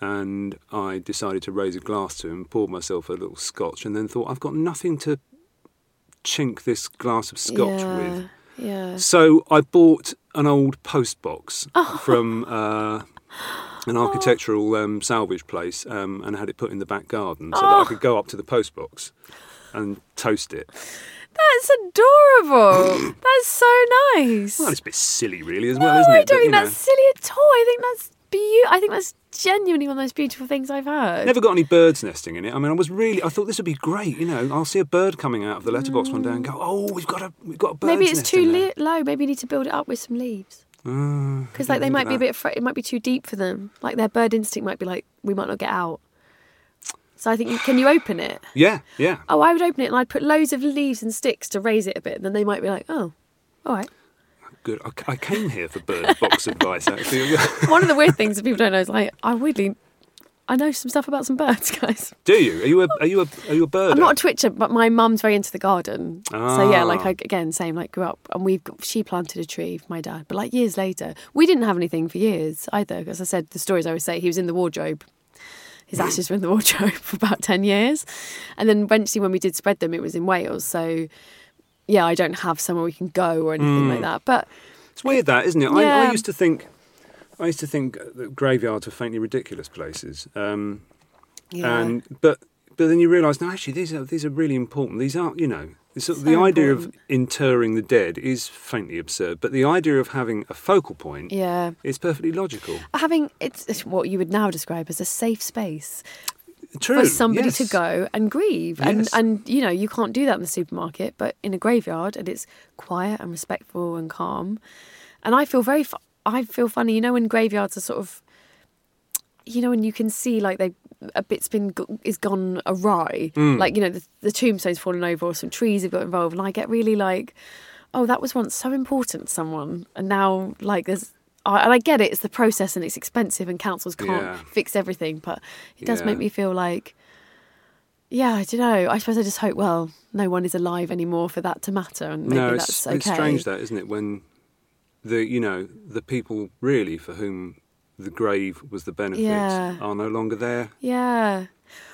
and I decided to raise a glass to him, poured myself a little scotch, and then thought I've got nothing to chink this glass of scotch yeah, with. Yeah. So I bought an old post box Oh. from uh, an architectural um, salvage place um, and had it put in the back garden so that I Oh. could go up to the post box and toast it. That's adorable. that's so nice. Well, it's a bit silly, really, as no, well, isn't it? I don't you think know, that's silly at all. I think that's beautiful. I think that's genuinely one of the most beautiful things I've heard. Never got any birds nesting in it. I mean, I was really. I thought this would be great. You know, I'll see a bird coming out of the letterbox one day and go, "Oh, we've got a, we've got a bird." Maybe it's too li- low. Maybe you need to build it up with some leaves. Uh, Because like they might be a bit. Afraid, it might be too deep for them. Like their bird instinct might be like, we might not get out. So I think you, can you open it? Yeah, yeah. Oh, I would open it and I'd put loads of leaves and sticks to raise it a bit. And then they might be like, oh, all right. Good. I, I came here for bird box advice. Actually, One of the weird things that people don't know is like I weirdly I know some stuff about some birds, guys. Do you? Are you a are you a are you a bird? I'm not a twitcher, but my mum's very into the garden. So yeah, like Ah. I, again, same. Like grew up, and we've got, she planted a tree for my dad. But like years later, we didn't have anything for years either. As I said, the stories I always say, he was in the wardrobe. His ashes were in the wardrobe for about ten years, and then eventually, when we did spread them, it was in Wales. So yeah, I don't have somewhere we can go or anything Hmm. like that. But It's weird that, isn't it? I, I used to think I used to think that graveyards were faintly ridiculous places. Um, yeah, and but but then you realise no, actually these are these are really important. These aren't you know. It's, So the idea of interring the dead is faintly absurd, but the idea of having a focal point yeah. is perfectly logical. Having it's, it's what you would now describe as a safe space. True. for somebody to go and grieve and Yes. and you know you can't do that in the supermarket but in a graveyard and it's quiet and respectful and calm and i feel very fu- i feel funny you know when graveyards are sort of you know when you can see like they a bit's been is gone awry Hmm. like you know the, the tombstone's fallen over or some trees have got involved and i get really like oh that was once so important to someone and now like there's and I get it, it's the process and it's expensive and councils can't Yeah. fix everything, but it does Yeah. make me feel like, yeah, I don't know. I suppose I just hope, well, no one is alive anymore for that to matter and maybe no, that's okay. it's strange that, isn't it? When the you know the people really for whom the grave was the benefit Yeah. are no longer there. Yeah.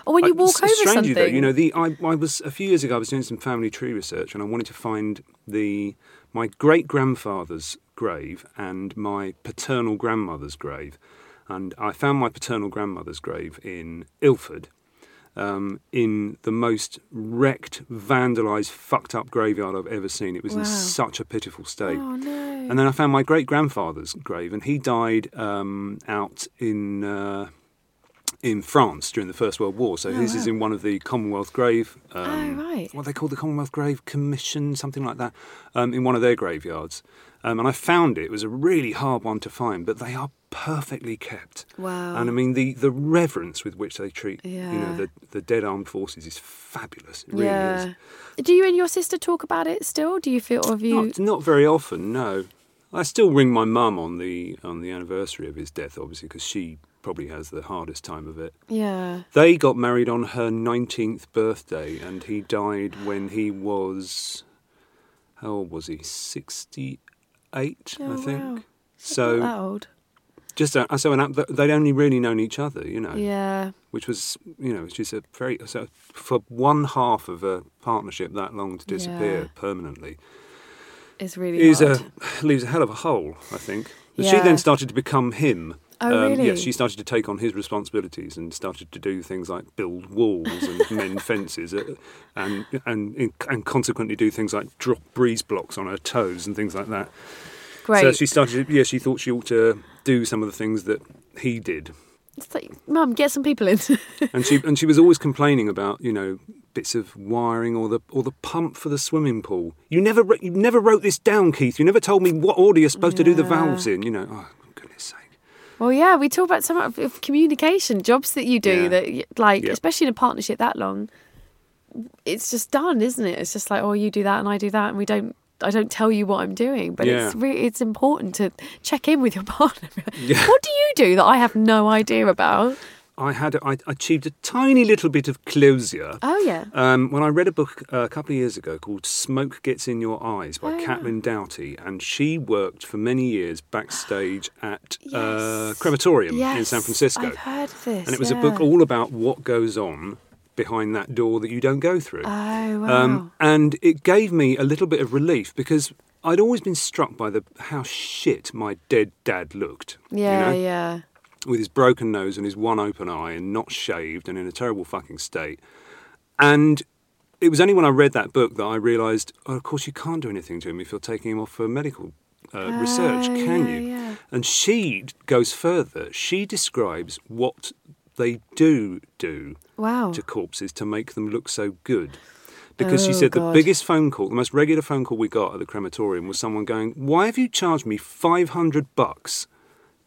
Or when you I- walk it's over strange something. Though, you know, the I, I was a few years ago. I was doing some family tree research, and I wanted to find the my great grandfather's grave and my paternal grandmother's grave, and I found my paternal grandmother's grave in Ilford. Um, in the most wrecked, vandalised, fucked up graveyard I've ever seen. It was Wow. in such a pitiful state. oh, no. And then I found my great grandfather's grave, and he died um, out in uh, in France during the First World War. So his is in one of the Commonwealth Grave. Um, Oh, right. What they call the Commonwealth Grave Commission, something like that, um, in one of their graveyards. Um, and I found it. It was a really hard one to find, but they are perfectly kept. Wow. And I mean, the, the reverence with which they treat, you know, the, the dead armed forces is fabulous. It really yeah. is. Do you and your sister talk about it still? Do you feel, have you. Not, not very often, no. I still ring my mum on the on the anniversary of his death, obviously, because she probably has the hardest time of it. yeah. They got married on her 19th birthday, and he died when he was. How old was he? 68, Oh, I think. wow. So, that old. just uh, so an, they'd only really known each other, you know, Yeah. which was, you know, which is a very. So for one half of a partnership that long to disappear Yeah. permanently It's really is hard. a leaves a hell of a hole, I think. But She then started to become him. Um, Oh, really? Yes, she started to take on his responsibilities and started to do things like build walls and mend fences, uh, and and and consequently do things like drop breeze blocks on her toes and things like that. Great. So she started. Yeah, she thought she ought to do some of the things that he did, It's like, Mum, get some people in. and she and she was always complaining about you know bits of wiring or the or the pump for the swimming pool. You never you never wrote this down, Keith. You never told me what order you're supposed to do the valves in. You know, oh. Well, yeah, we talk about some of, communication, jobs that you do Yeah. that, like, Yep. especially in a partnership that long, it's just done, isn't it? It's just like, oh, you do that and I do that, and we don't. I don't tell you what I'm doing, but it's Yeah. re- it's important to check in with your partner. What do you do that I have no idea about? I had I achieved a tiny little bit of closure. Oh yeah, Um, when I read a book uh, a couple of years ago called Smoke Gets in Your Eyes by Oh, yeah. Doughty, and she worked for many years backstage at uh, Yes. Crematorium in San Francisco. I've heard this, And it was a book all about what goes on behind that door that you don't go through. Oh wow. Um, and it gave me a little bit of relief because I'd always been struck by the how shit my dead dad looked. yeah, you know? yeah. With his broken nose and his one open eye and not shaved and in a terrible fucking state. And it was only when I read that book that I realised, oh, of course, you can't do anything to him if you're taking him off for medical uh, research, Oh, can yeah, you? yeah. And she goes further. She describes what they do do Wow. to corpses to make them look so good. Because she Oh, said the biggest phone call, the most regular phone call we got at the crematorium was someone going, "Why have you charged me five hundred bucks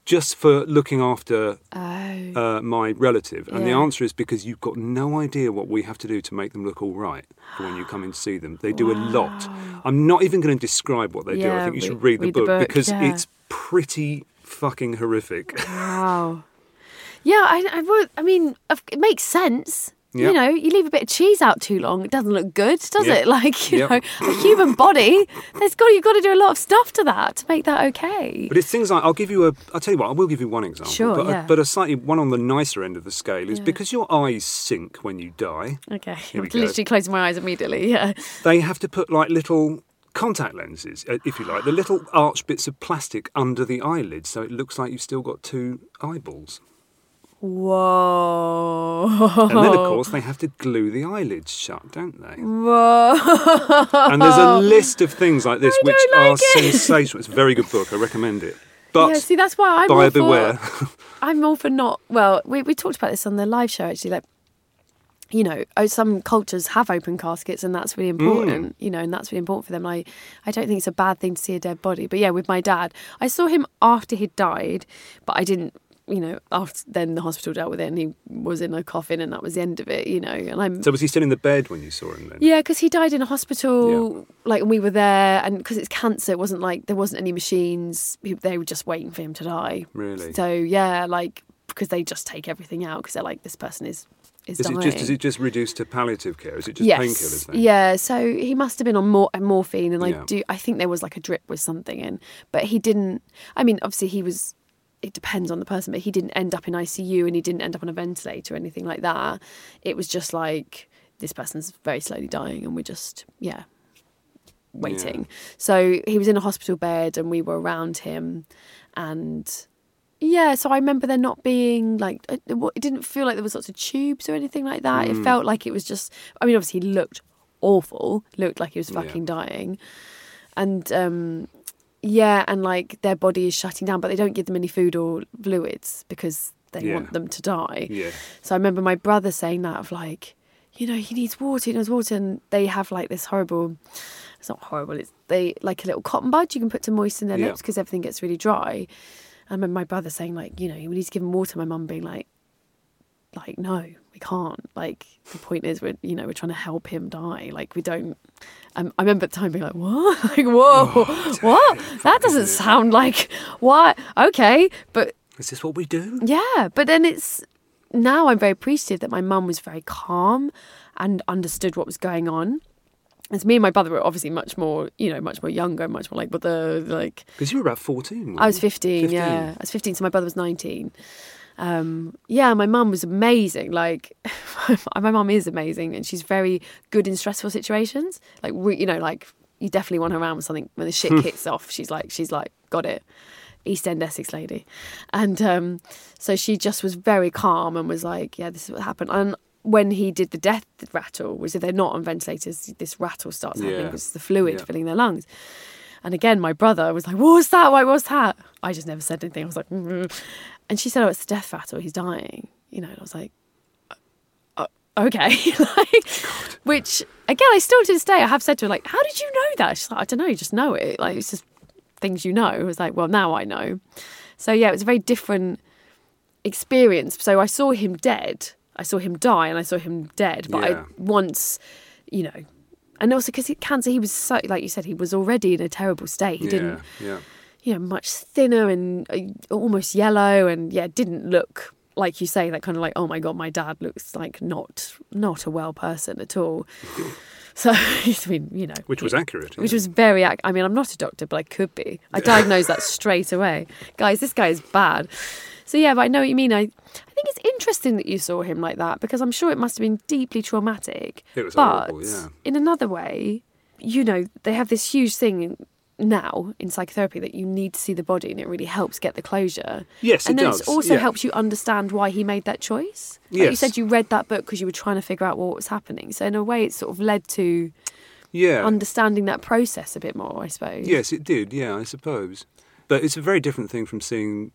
just for looking after Oh. uh, my relative?" And the answer is because you've got no idea what we have to do to make them look all right for when you come in to see them. They do a lot. I'm not even going to describe what they do. I think you should read the, read the book, book, because yeah. it's pretty fucking horrific. Wow. Yeah, I, I. I mean, it makes sense. Yeah. You know, you leave a bit of cheese out too long, it doesn't look good, does Yeah. it? Like, you Yep. know, a human body, there's got you've got to do a lot of stuff to that to make that okay. But it's things like I'll give you a. I'll tell you what. I will give you one example. Sure, But, yeah. a, but a slightly one on the nicer end of the scale is Yeah. because your eyes sink when you die. Okay, I'm literally closing my eyes immediately. Yeah. They have to put like little contact lenses, uh, if you like, the little arch bits of plastic under the eyelids, so it looks like you've still got two eyeballs. Whoa. And then, of course, they have to glue the eyelids shut, don't they? Whoa. And there's a list of things like this I which don't are like it. sensational. It's a very good book. I recommend it. But yeah, see, that's why I'm buyer all for, beware. I'm all for not. Well, we we talked about this on the live show actually. Like, you know, oh, some cultures have open caskets, and that's really Mm. important. You know, and that's really important for them. I I don't think it's a bad thing to see a dead body. But yeah, with my dad, I saw him after he'd died, but I didn't. You know, after then the hospital dealt with it, and he was in a coffin, and that was the end of it. You know, and I'm so was he still in the bed when you saw him then? yeah, because he died in a hospital, yeah. like, and we were there, and because it's cancer, it wasn't like there wasn't any machines. They were just waiting for him to die. Really? So yeah, like because they just take everything out because they're like, this person is is, Is it just is it just reduced to palliative care? Is it just yes. painkillers then? Yeah. So he must have been on mor- morphine, and I do. I think there was like a drip with something in, but he didn't. I mean, obviously he was. It depends on the person, but he didn't end up in ICU and he didn't end up on a ventilator or anything like that. It was just like this person's very slowly dying, and we're just yeah waiting. So he was in a hospital bed, and we were around him, and yeah. So I remember there not being like it, it didn't feel like there was lots of tubes or anything like that. It felt like it was just. I mean, obviously he looked awful, looked like he was fucking dying, and um, yeah, and like their body is shutting down, but they don't give them any food or fluids because they Yeah. want them to die. Yeah. So I remember my brother saying that of like, you know, he needs water, he needs water, and they have like this horrible. It's not horrible. It's they like a little cotton bud you can put to moisten their Yeah. lips because everything gets really dry. I remember my brother saying like, you know, we need to give him water. My mum being like, like no, we can't. Like the point is, we're you know we're trying to help him die. Like we don't. Um, I remember at the time being like, what? like whoa, Oh, what? That doesn't sound like what? Okay, but Is this what we do? yeah, but then it's now I'm very appreciative that my mum was very calm and understood what was going on. As me and my brother were obviously much more, you know, much more younger, much more like, but the like. Because you were about fourteen. I was weren't you? 15, yeah, I was 15, so my brother was 19. Um, yeah, my mum was amazing. Like, my mum is amazing, and she's very good in stressful situations. Like, we, you know, like you definitely want her around with something when the shit kicks off. She's like, she's like, got it. East End Essex lady, and um, so she just was very calm and was like, "Yeah, this is what happened." And when he did the death rattle, which if they're not on ventilators, this rattle starts happening Yeah. because the fluid Yeah. filling their lungs. And again, my brother was like, "What was that? Why was that?" I just never said anything. I was like, "Mm." And she said, "Oh, it's the death rattle. He's dying." You know, and I was like, "Uh, "Okay." like, which again, I still to this day, I have said to her, like, "How did you know that?" She's like, "I don't know. You just know it. Like, it's just things you know." I was like, "Well, now I know." So yeah, it was a very different experience. So I saw him dead. I saw him die, and I saw him dead. But Yeah. I once, you know, and also because cancer, he was so like you said, he was already in a terrible state. He yeah, didn't, yeah. You know, much thinner and uh, almost yellow, and yeah, didn't look like you say that kind of like, oh my god, my dad looks like not not a well person at all. So I mean, you know, Which was accurate. which was very. ac- I mean, I'm not a doctor, but I could be. I diagnosed that straight away, guys. This guy is bad. So yeah, but I know what you mean. I I think it's interesting that you saw him like that because I'm sure it must have been deeply traumatic. It was but horrible, yeah. in another way, you know, they have this huge thing now in psychotherapy that you need to see the body and it really helps get the closure. Yes, and it then does, it also yeah. helps you understand why he made that choice. Like you said you read that book because you were trying to figure out what was happening. So in a way, it sort of led to yeah. understanding that process a bit more, I suppose. Yes, it did. Yeah, I suppose. But it's a very different thing from seeing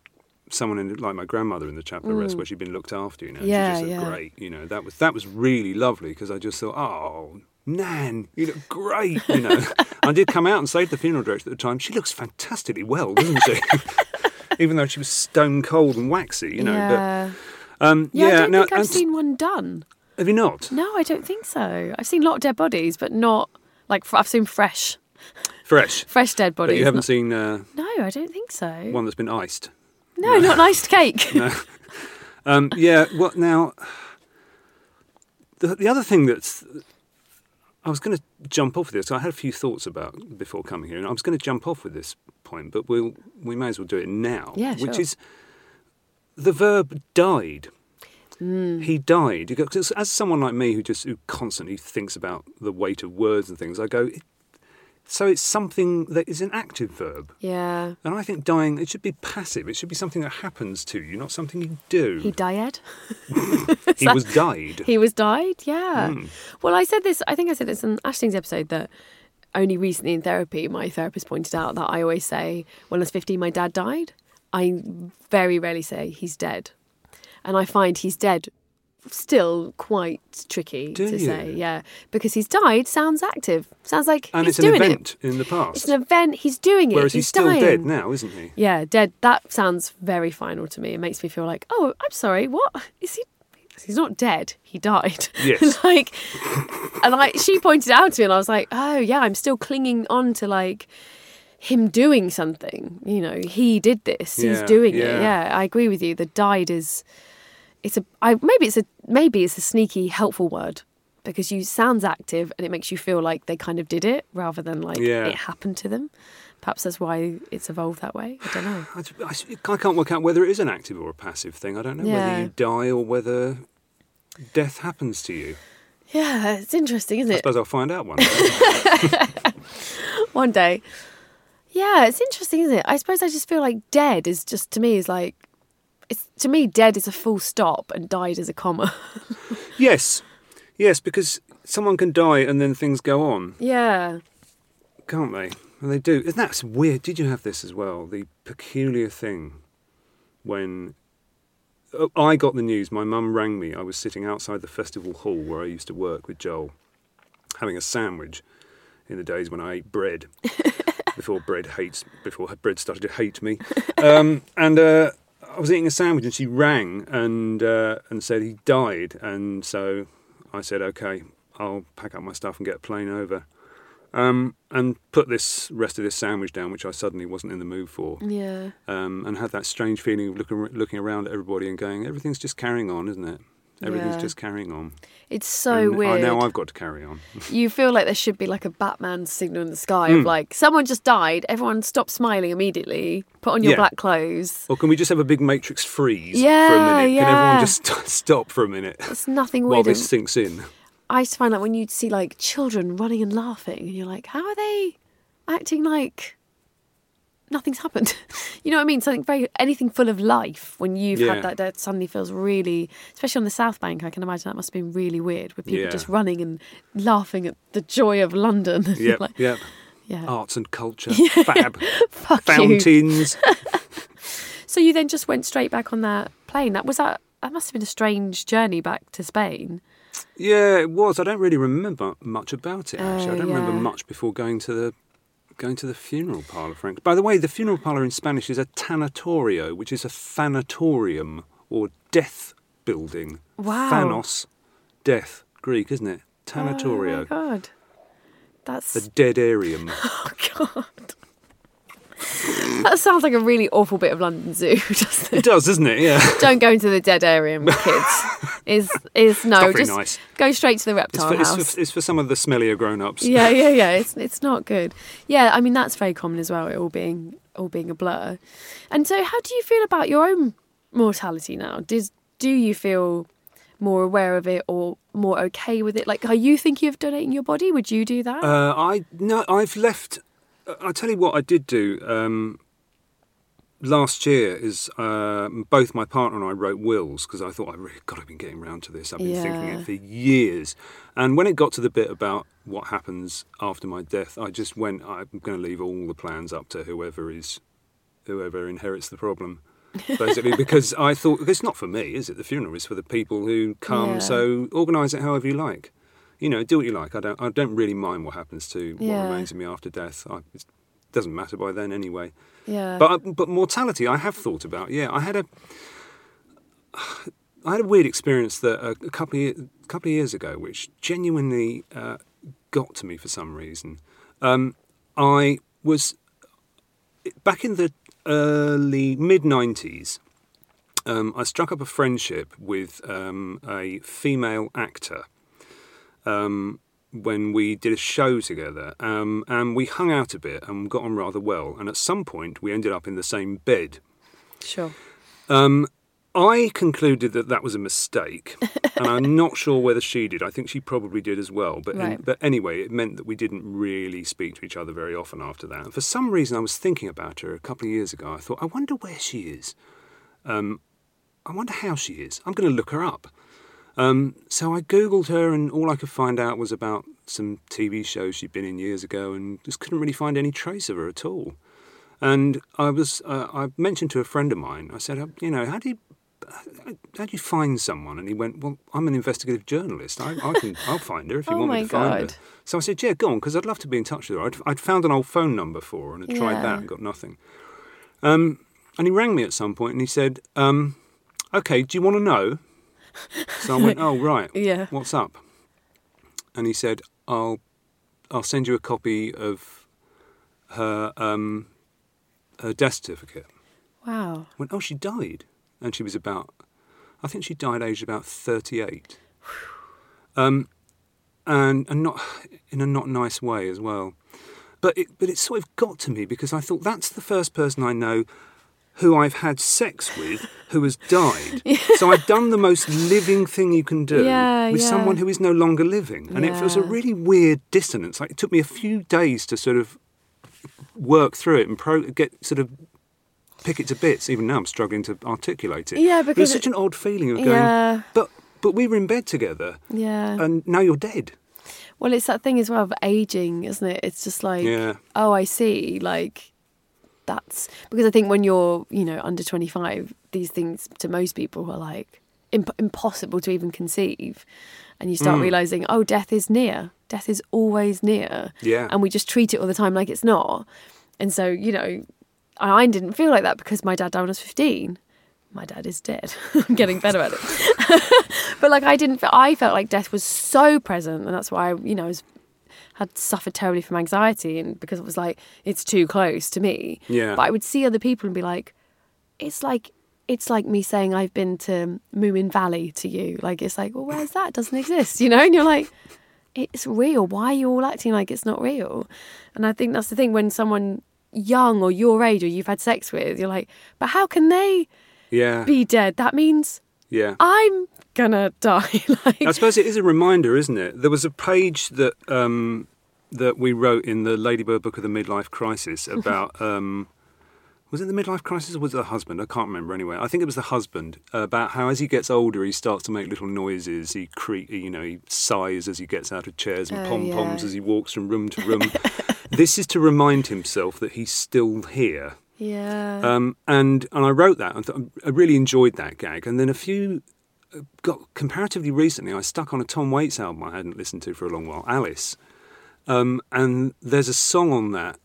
someone in, like my grandmother in the chapel of rest where she'd been looked after. You know, Mm. Yeah, she just yeah. great. You know, that was that was really lovely because I just thought, oh. Nan, you look great. You know, I did come out and say to the funeral director at the time, she looks fantastically well, doesn't she? Even though she was stone cold and waxy, you know. yeah. But um, yeah, yeah, I don't now think I've seen one done. Have you not? No, I don't think so. I've seen a lot of dead bodies, but not like fr- I've seen fresh, Fresh. fresh dead But bodies. you haven't not- seen uh, No, I don't think so. one that's been iced. no, not an iced cake. No. Um, yeah. Well, now the the other thing that's I was going to jump off with this. I had a few thoughts about before coming here, and I was going to jump off with this point, but we'll we may as well do it now. Yeah, Which is the verb died. Hmm. He died. As someone like me who just who constantly thinks about the weight of words and things, I go. So it's something that is an active verb. Yeah. And I think dying, it should be passive. It should be something that happens to you, not something you do. He died. He was died. He was died, yeah. Hmm. Well, I said this, I think I said this in Aisling's episode that only recently in therapy, my therapist pointed out that I always say, when I was 15, my dad died. I very rarely say he's dead. And I find he's dead still quite tricky Do to you? say, yeah. Because he's died sounds active. Sounds like and he's it's an doing event it. in the past. It's an event, he's doing it. Whereas he's, still dying. dead now, isn't he? Yeah, dead. That sounds very final to me. It makes me feel like, oh, I'm sorry. What is he? He's not dead. He died. Yes. like, and I, she pointed out to me, and I was like, oh yeah, I'm still clinging on to like him doing something. You know, he did this. He's Yeah, doing it. yeah. Yeah, I agree with you. The died is. It's a. I maybe it's a maybe it's a sneaky helpful word because you sounds active and it makes you feel like they kind of did it rather than like Yeah. it happened to them. Perhaps that's why it's evolved that way. I don't know. I, I- I can't work out whether it is an active or a passive thing. I don't know Yeah. whether you die or whether death happens to you. Yeah, it's interesting, isn't it? I suppose I'll find out one day. One day. Yeah, it's interesting, isn't it? I suppose I just feel like dead is just to me is like it's to me dead is a full stop and died is a comma. yes, yes, because someone can die and then things go on, yeah. can't they? And they do. And that's weird. Did you have this as well? The peculiar thing when oh, I got the news, my mum rang me. I was sitting outside the festival hall where I used to work with Joel, having a sandwich in the days when I ate bread. before bread hates, before bread started to hate me, um, and uh, I was eating a sandwich, and she rang and uh, and said he died, and so I said, okay, I'll pack up my stuff and get a plane over, um, and put this rest of this sandwich down, which I suddenly wasn't in the mood for, Yeah. um, and had that strange feeling of looking looking around at everybody and going, everything's just carrying on, isn't it? Everything's Yeah. just carrying on. It's so And weird. I, now I've got to carry on. you feel like there should be like a Batman signal in the sky Hmm. of like someone just died, everyone stop smiling immediately, put on your Yeah. black clothes. Or can we just have a big matrix freeze yeah, for a Yeah, minute? Can everyone yeah. just stop for a minute It's nothing weird. while this sinks in? I used to find that when you'd see like children running and laughing, and you're like, how are they acting like nothing's happened? you know what I mean? Something very anything full of life. When you've Yeah. had that, that suddenly feels really, especially on the South Bank. I can imagine that must have been really weird with people Yeah. just running and laughing at the joy of London. Yep, Like, yep. yeah. Arts and culture, fab, fountains. So you then just went straight back on that plane. That was that. That must have been a strange journey back to Spain. Yeah, it was. I don't really remember much about it. Actually, I Oh, don't remember much before going to the going to the funeral parlour. Frank. By the way, the funeral parlour in Spanish is a tanatorio, which is a thanatorium or death building. Wow. Thanos, death, Greek, isn't it? Tanatorio. Oh my god, that's a dead arium. oh god. That sounds like a really awful bit of London Zoo, doesn't it it? does, doesn't it? Yeah. Don't go into the dead area, with kids. Is is no, just nice. go straight to the It's reptile for, it's, house. for, it's for some of the smellier grown-ups. yeah, yeah, yeah. It's it's not good. Yeah, I mean that's very common as well. It all being all being a blur. And so, how do you feel about your own mortality now? Does do you feel more aware of it or more okay with it? Like, are you thinking of donating your body? Would you do that? Uh, I no, I've left. I tell you what, I did do um, last year. Is um both my partner and I wrote wills because I thought I really got to be getting round to this. I've been thinking it for years, and when it got to the bit about what happens after my death, I just went. I'm going to leave all the plans up to whoever is whoever inherits the problem. Basically, because I thought it's not for me, is it? The funeral is for the people who come. Yeah. So organise it however you like you know, do what you like. I don't, I don't really mind what happens to what remains of me after death. I, it doesn't matter by then anyway. yeah. But, but mortality, I have thought about. Yeah, I had a, I had a weird experience that a, a couple of, ye- couple of years ago, which genuinely uh, got to me for some reason. Um, I was back in the early mid '90s. um, I struck up a friendship with um, a female actor um, when we did a show together, um, and we hung out a bit and got on rather well. And at some point, we ended up in the same bed. Sure. Um, I concluded that that was a mistake, and I'm not sure whether she did. I think she probably did as well. But Right. but anyway, it meant that we didn't really speak to each other very often after that. And for some reason, I was thinking about her a couple of years ago. I thought, I wonder where she is. Um, I wonder how she is. I'm going to look her up. Um, so I googled her, and all I could find out was about some TV shows she'd been in years ago, and just couldn't really find any trace of her at all. And I was, uh, I mentioned to a friend of mine. I said, you know, how do you, how do you find someone? And he went, well, I'm an investigative journalist. I, I can, I'll find her if you Oh want me to find her. So I said, yeah, go on, because I'd love to be in touch with her. I'd, I'd found an old phone number for her and had tried Yeah. that and got nothing. Um, and he rang me at some point and he said, um, okay, do you want to know? So I went, oh right, Yeah. What's up? And he said, I'll, I'll send you a copy of her, um, her death certificate. Wow. I went, oh, she died, and she was about, I think she died aged about thirty-eight. Um, and and not in a not nice way as well. But it but it sort of got to me because I thought that's the first person I know who I've had sex with who has died. So I've done the most living thing you can do Yeah, with yeah. someone who is no longer living. And it was a really weird dissonance. Like it took me a few days to sort of work through it and pro- get sort of pick it to bits. Even now I'm struggling to articulate it. Yeah, But because it's such an odd feeling of going, Yeah. but but we were in bed together Yeah. and now you're dead. Well, it's that thing as well of aging, isn't it? It's just like, Yeah. oh, I see. Like, that's because I think when you're, you know, under 25, these things to most people are like imp- impossible to even conceive. And you start Mm. realizing, oh, death is near. Death is always near. Yeah. And we just treat it all the time like it's not. And so, you know, I didn't feel like that because my dad died when I was 15. My dad is dead. I'm getting better at it. but like I didn't fe- I felt like death was so present and that's why I, you know, was had suffered terribly from anxiety and because it was like it's too close to me. Yeah. But I would see other people and be like it's like it's like me saying I've been to Moomin Valley to you. Like it's like, well, where's that? It doesn't exist, you know? And you're like, it's real. Why are you all acting like it's not real? And I think that's the thing when someone young or your age or you've had sex with, you're like, but how can they Yeah. be dead? That means yeah. I'm gonna die. like, I suppose it is a reminder, isn't it? There was a page that um, that we wrote in the Ladybird book of the midlife crisis about. Um, was it the midlife crisis or was it the husband? I can't remember anyway. I think it was the husband about how as he gets older, he starts to make little noises. He cre- you know, he sighs as he gets out of chairs and Oh, pom poms yeah. as he walks from room to room. this is to remind himself that he's still here. yeah. Um, and and I wrote that. and th- I really enjoyed that gag. And then a few, uh, got comparatively recently, I stuck on a Tom Waits album I hadn't listened to for a long while, Alice. Um, and there's a song on that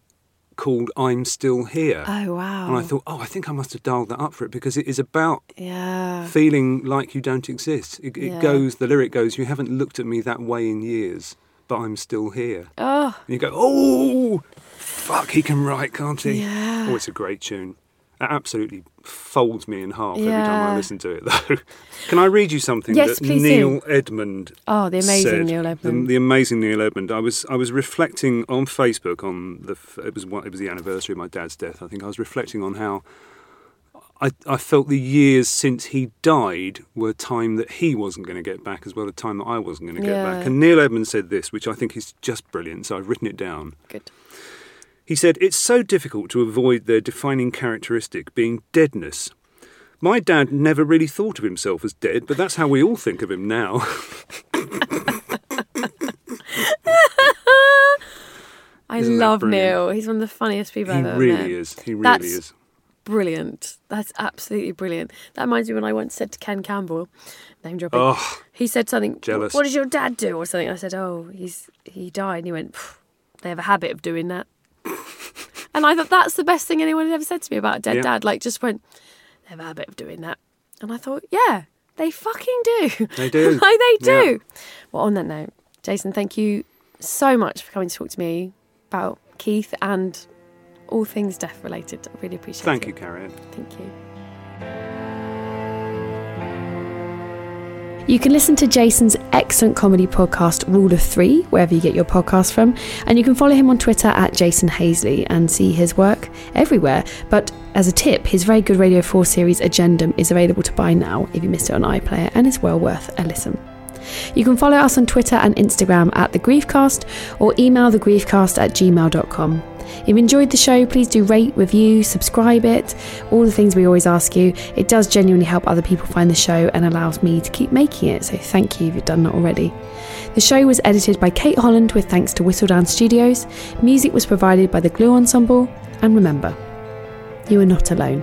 called "I'm Still Here." oh wow. And I thought, oh, I think I must have dialed that up for it because it is about yeah. feeling like you don't exist. It, it Yeah. goes, the lyric goes, "You haven't looked at me that way in years, but I'm still here." Oh, And you go, oh, fuck, he can write, can't he? Yeah. Oh, it's a great tune. It absolutely folds me in half every time I listen to it, though. can I read you something Yes, that Neil Edmond Oh, the amazing said? Neil The, Edmond. the amazing Neil Edmond. I was I was reflecting on Facebook on the it was it was the anniversary of my dad's death. I think I was reflecting on how I, I felt the years since he died were time that he wasn't going to get back as well as time that I wasn't going to get Yeah. back. And Neil Edmond said this, which I think is just brilliant. So I've written it down. good. He said, It's so difficult to avoid their defining characteristic being deadness. My dad never really thought of himself as dead, but that's how we all think of him now. I Isn't love? Neil. He's one of the funniest people he I've ever really met. is. He really That's is. Brilliant. That's absolutely brilliant. That reminds me when I once said to Ken Campbell, name dropping. Oh, He said something. Jealous. What does your dad do? Or something. I said, oh, he's he died. And he went, they have a habit of doing that. and I thought that's the best thing anyone had ever said to me about a dead Yeah. dad. Like just went, they have a habit of doing that. And I thought, yeah, they fucking do. They do. like they Yeah. do. Well, on that note, Jason, thank you so much for coming to talk to me about Keith and all things death related. I really appreciate thank it. Thank you, Carrie. Thank you. You can listen to Jason's excellent comedy podcast, Rule of Three, wherever you get your podcast from. And you can follow him on Twitter at Jason Hazeley and see his work everywhere. But as a tip, his very good Radio 4 series, Agendum, is available to buy now if you missed it on iPlayer and is well worth a listen. You can follow us on Twitter and Instagram at The Griefcast or email thegriefcast at gmail.com. If you enjoyed the show, please do rate, review, subscribe it, all the things we always ask you. It does genuinely help other people find the show and allows me to keep making it, so thank you if you've done that already. The show was edited by Kate Holland with thanks to Whistledown Studios. Music was provided by the Glue Ensemble. And remember, you are not alone.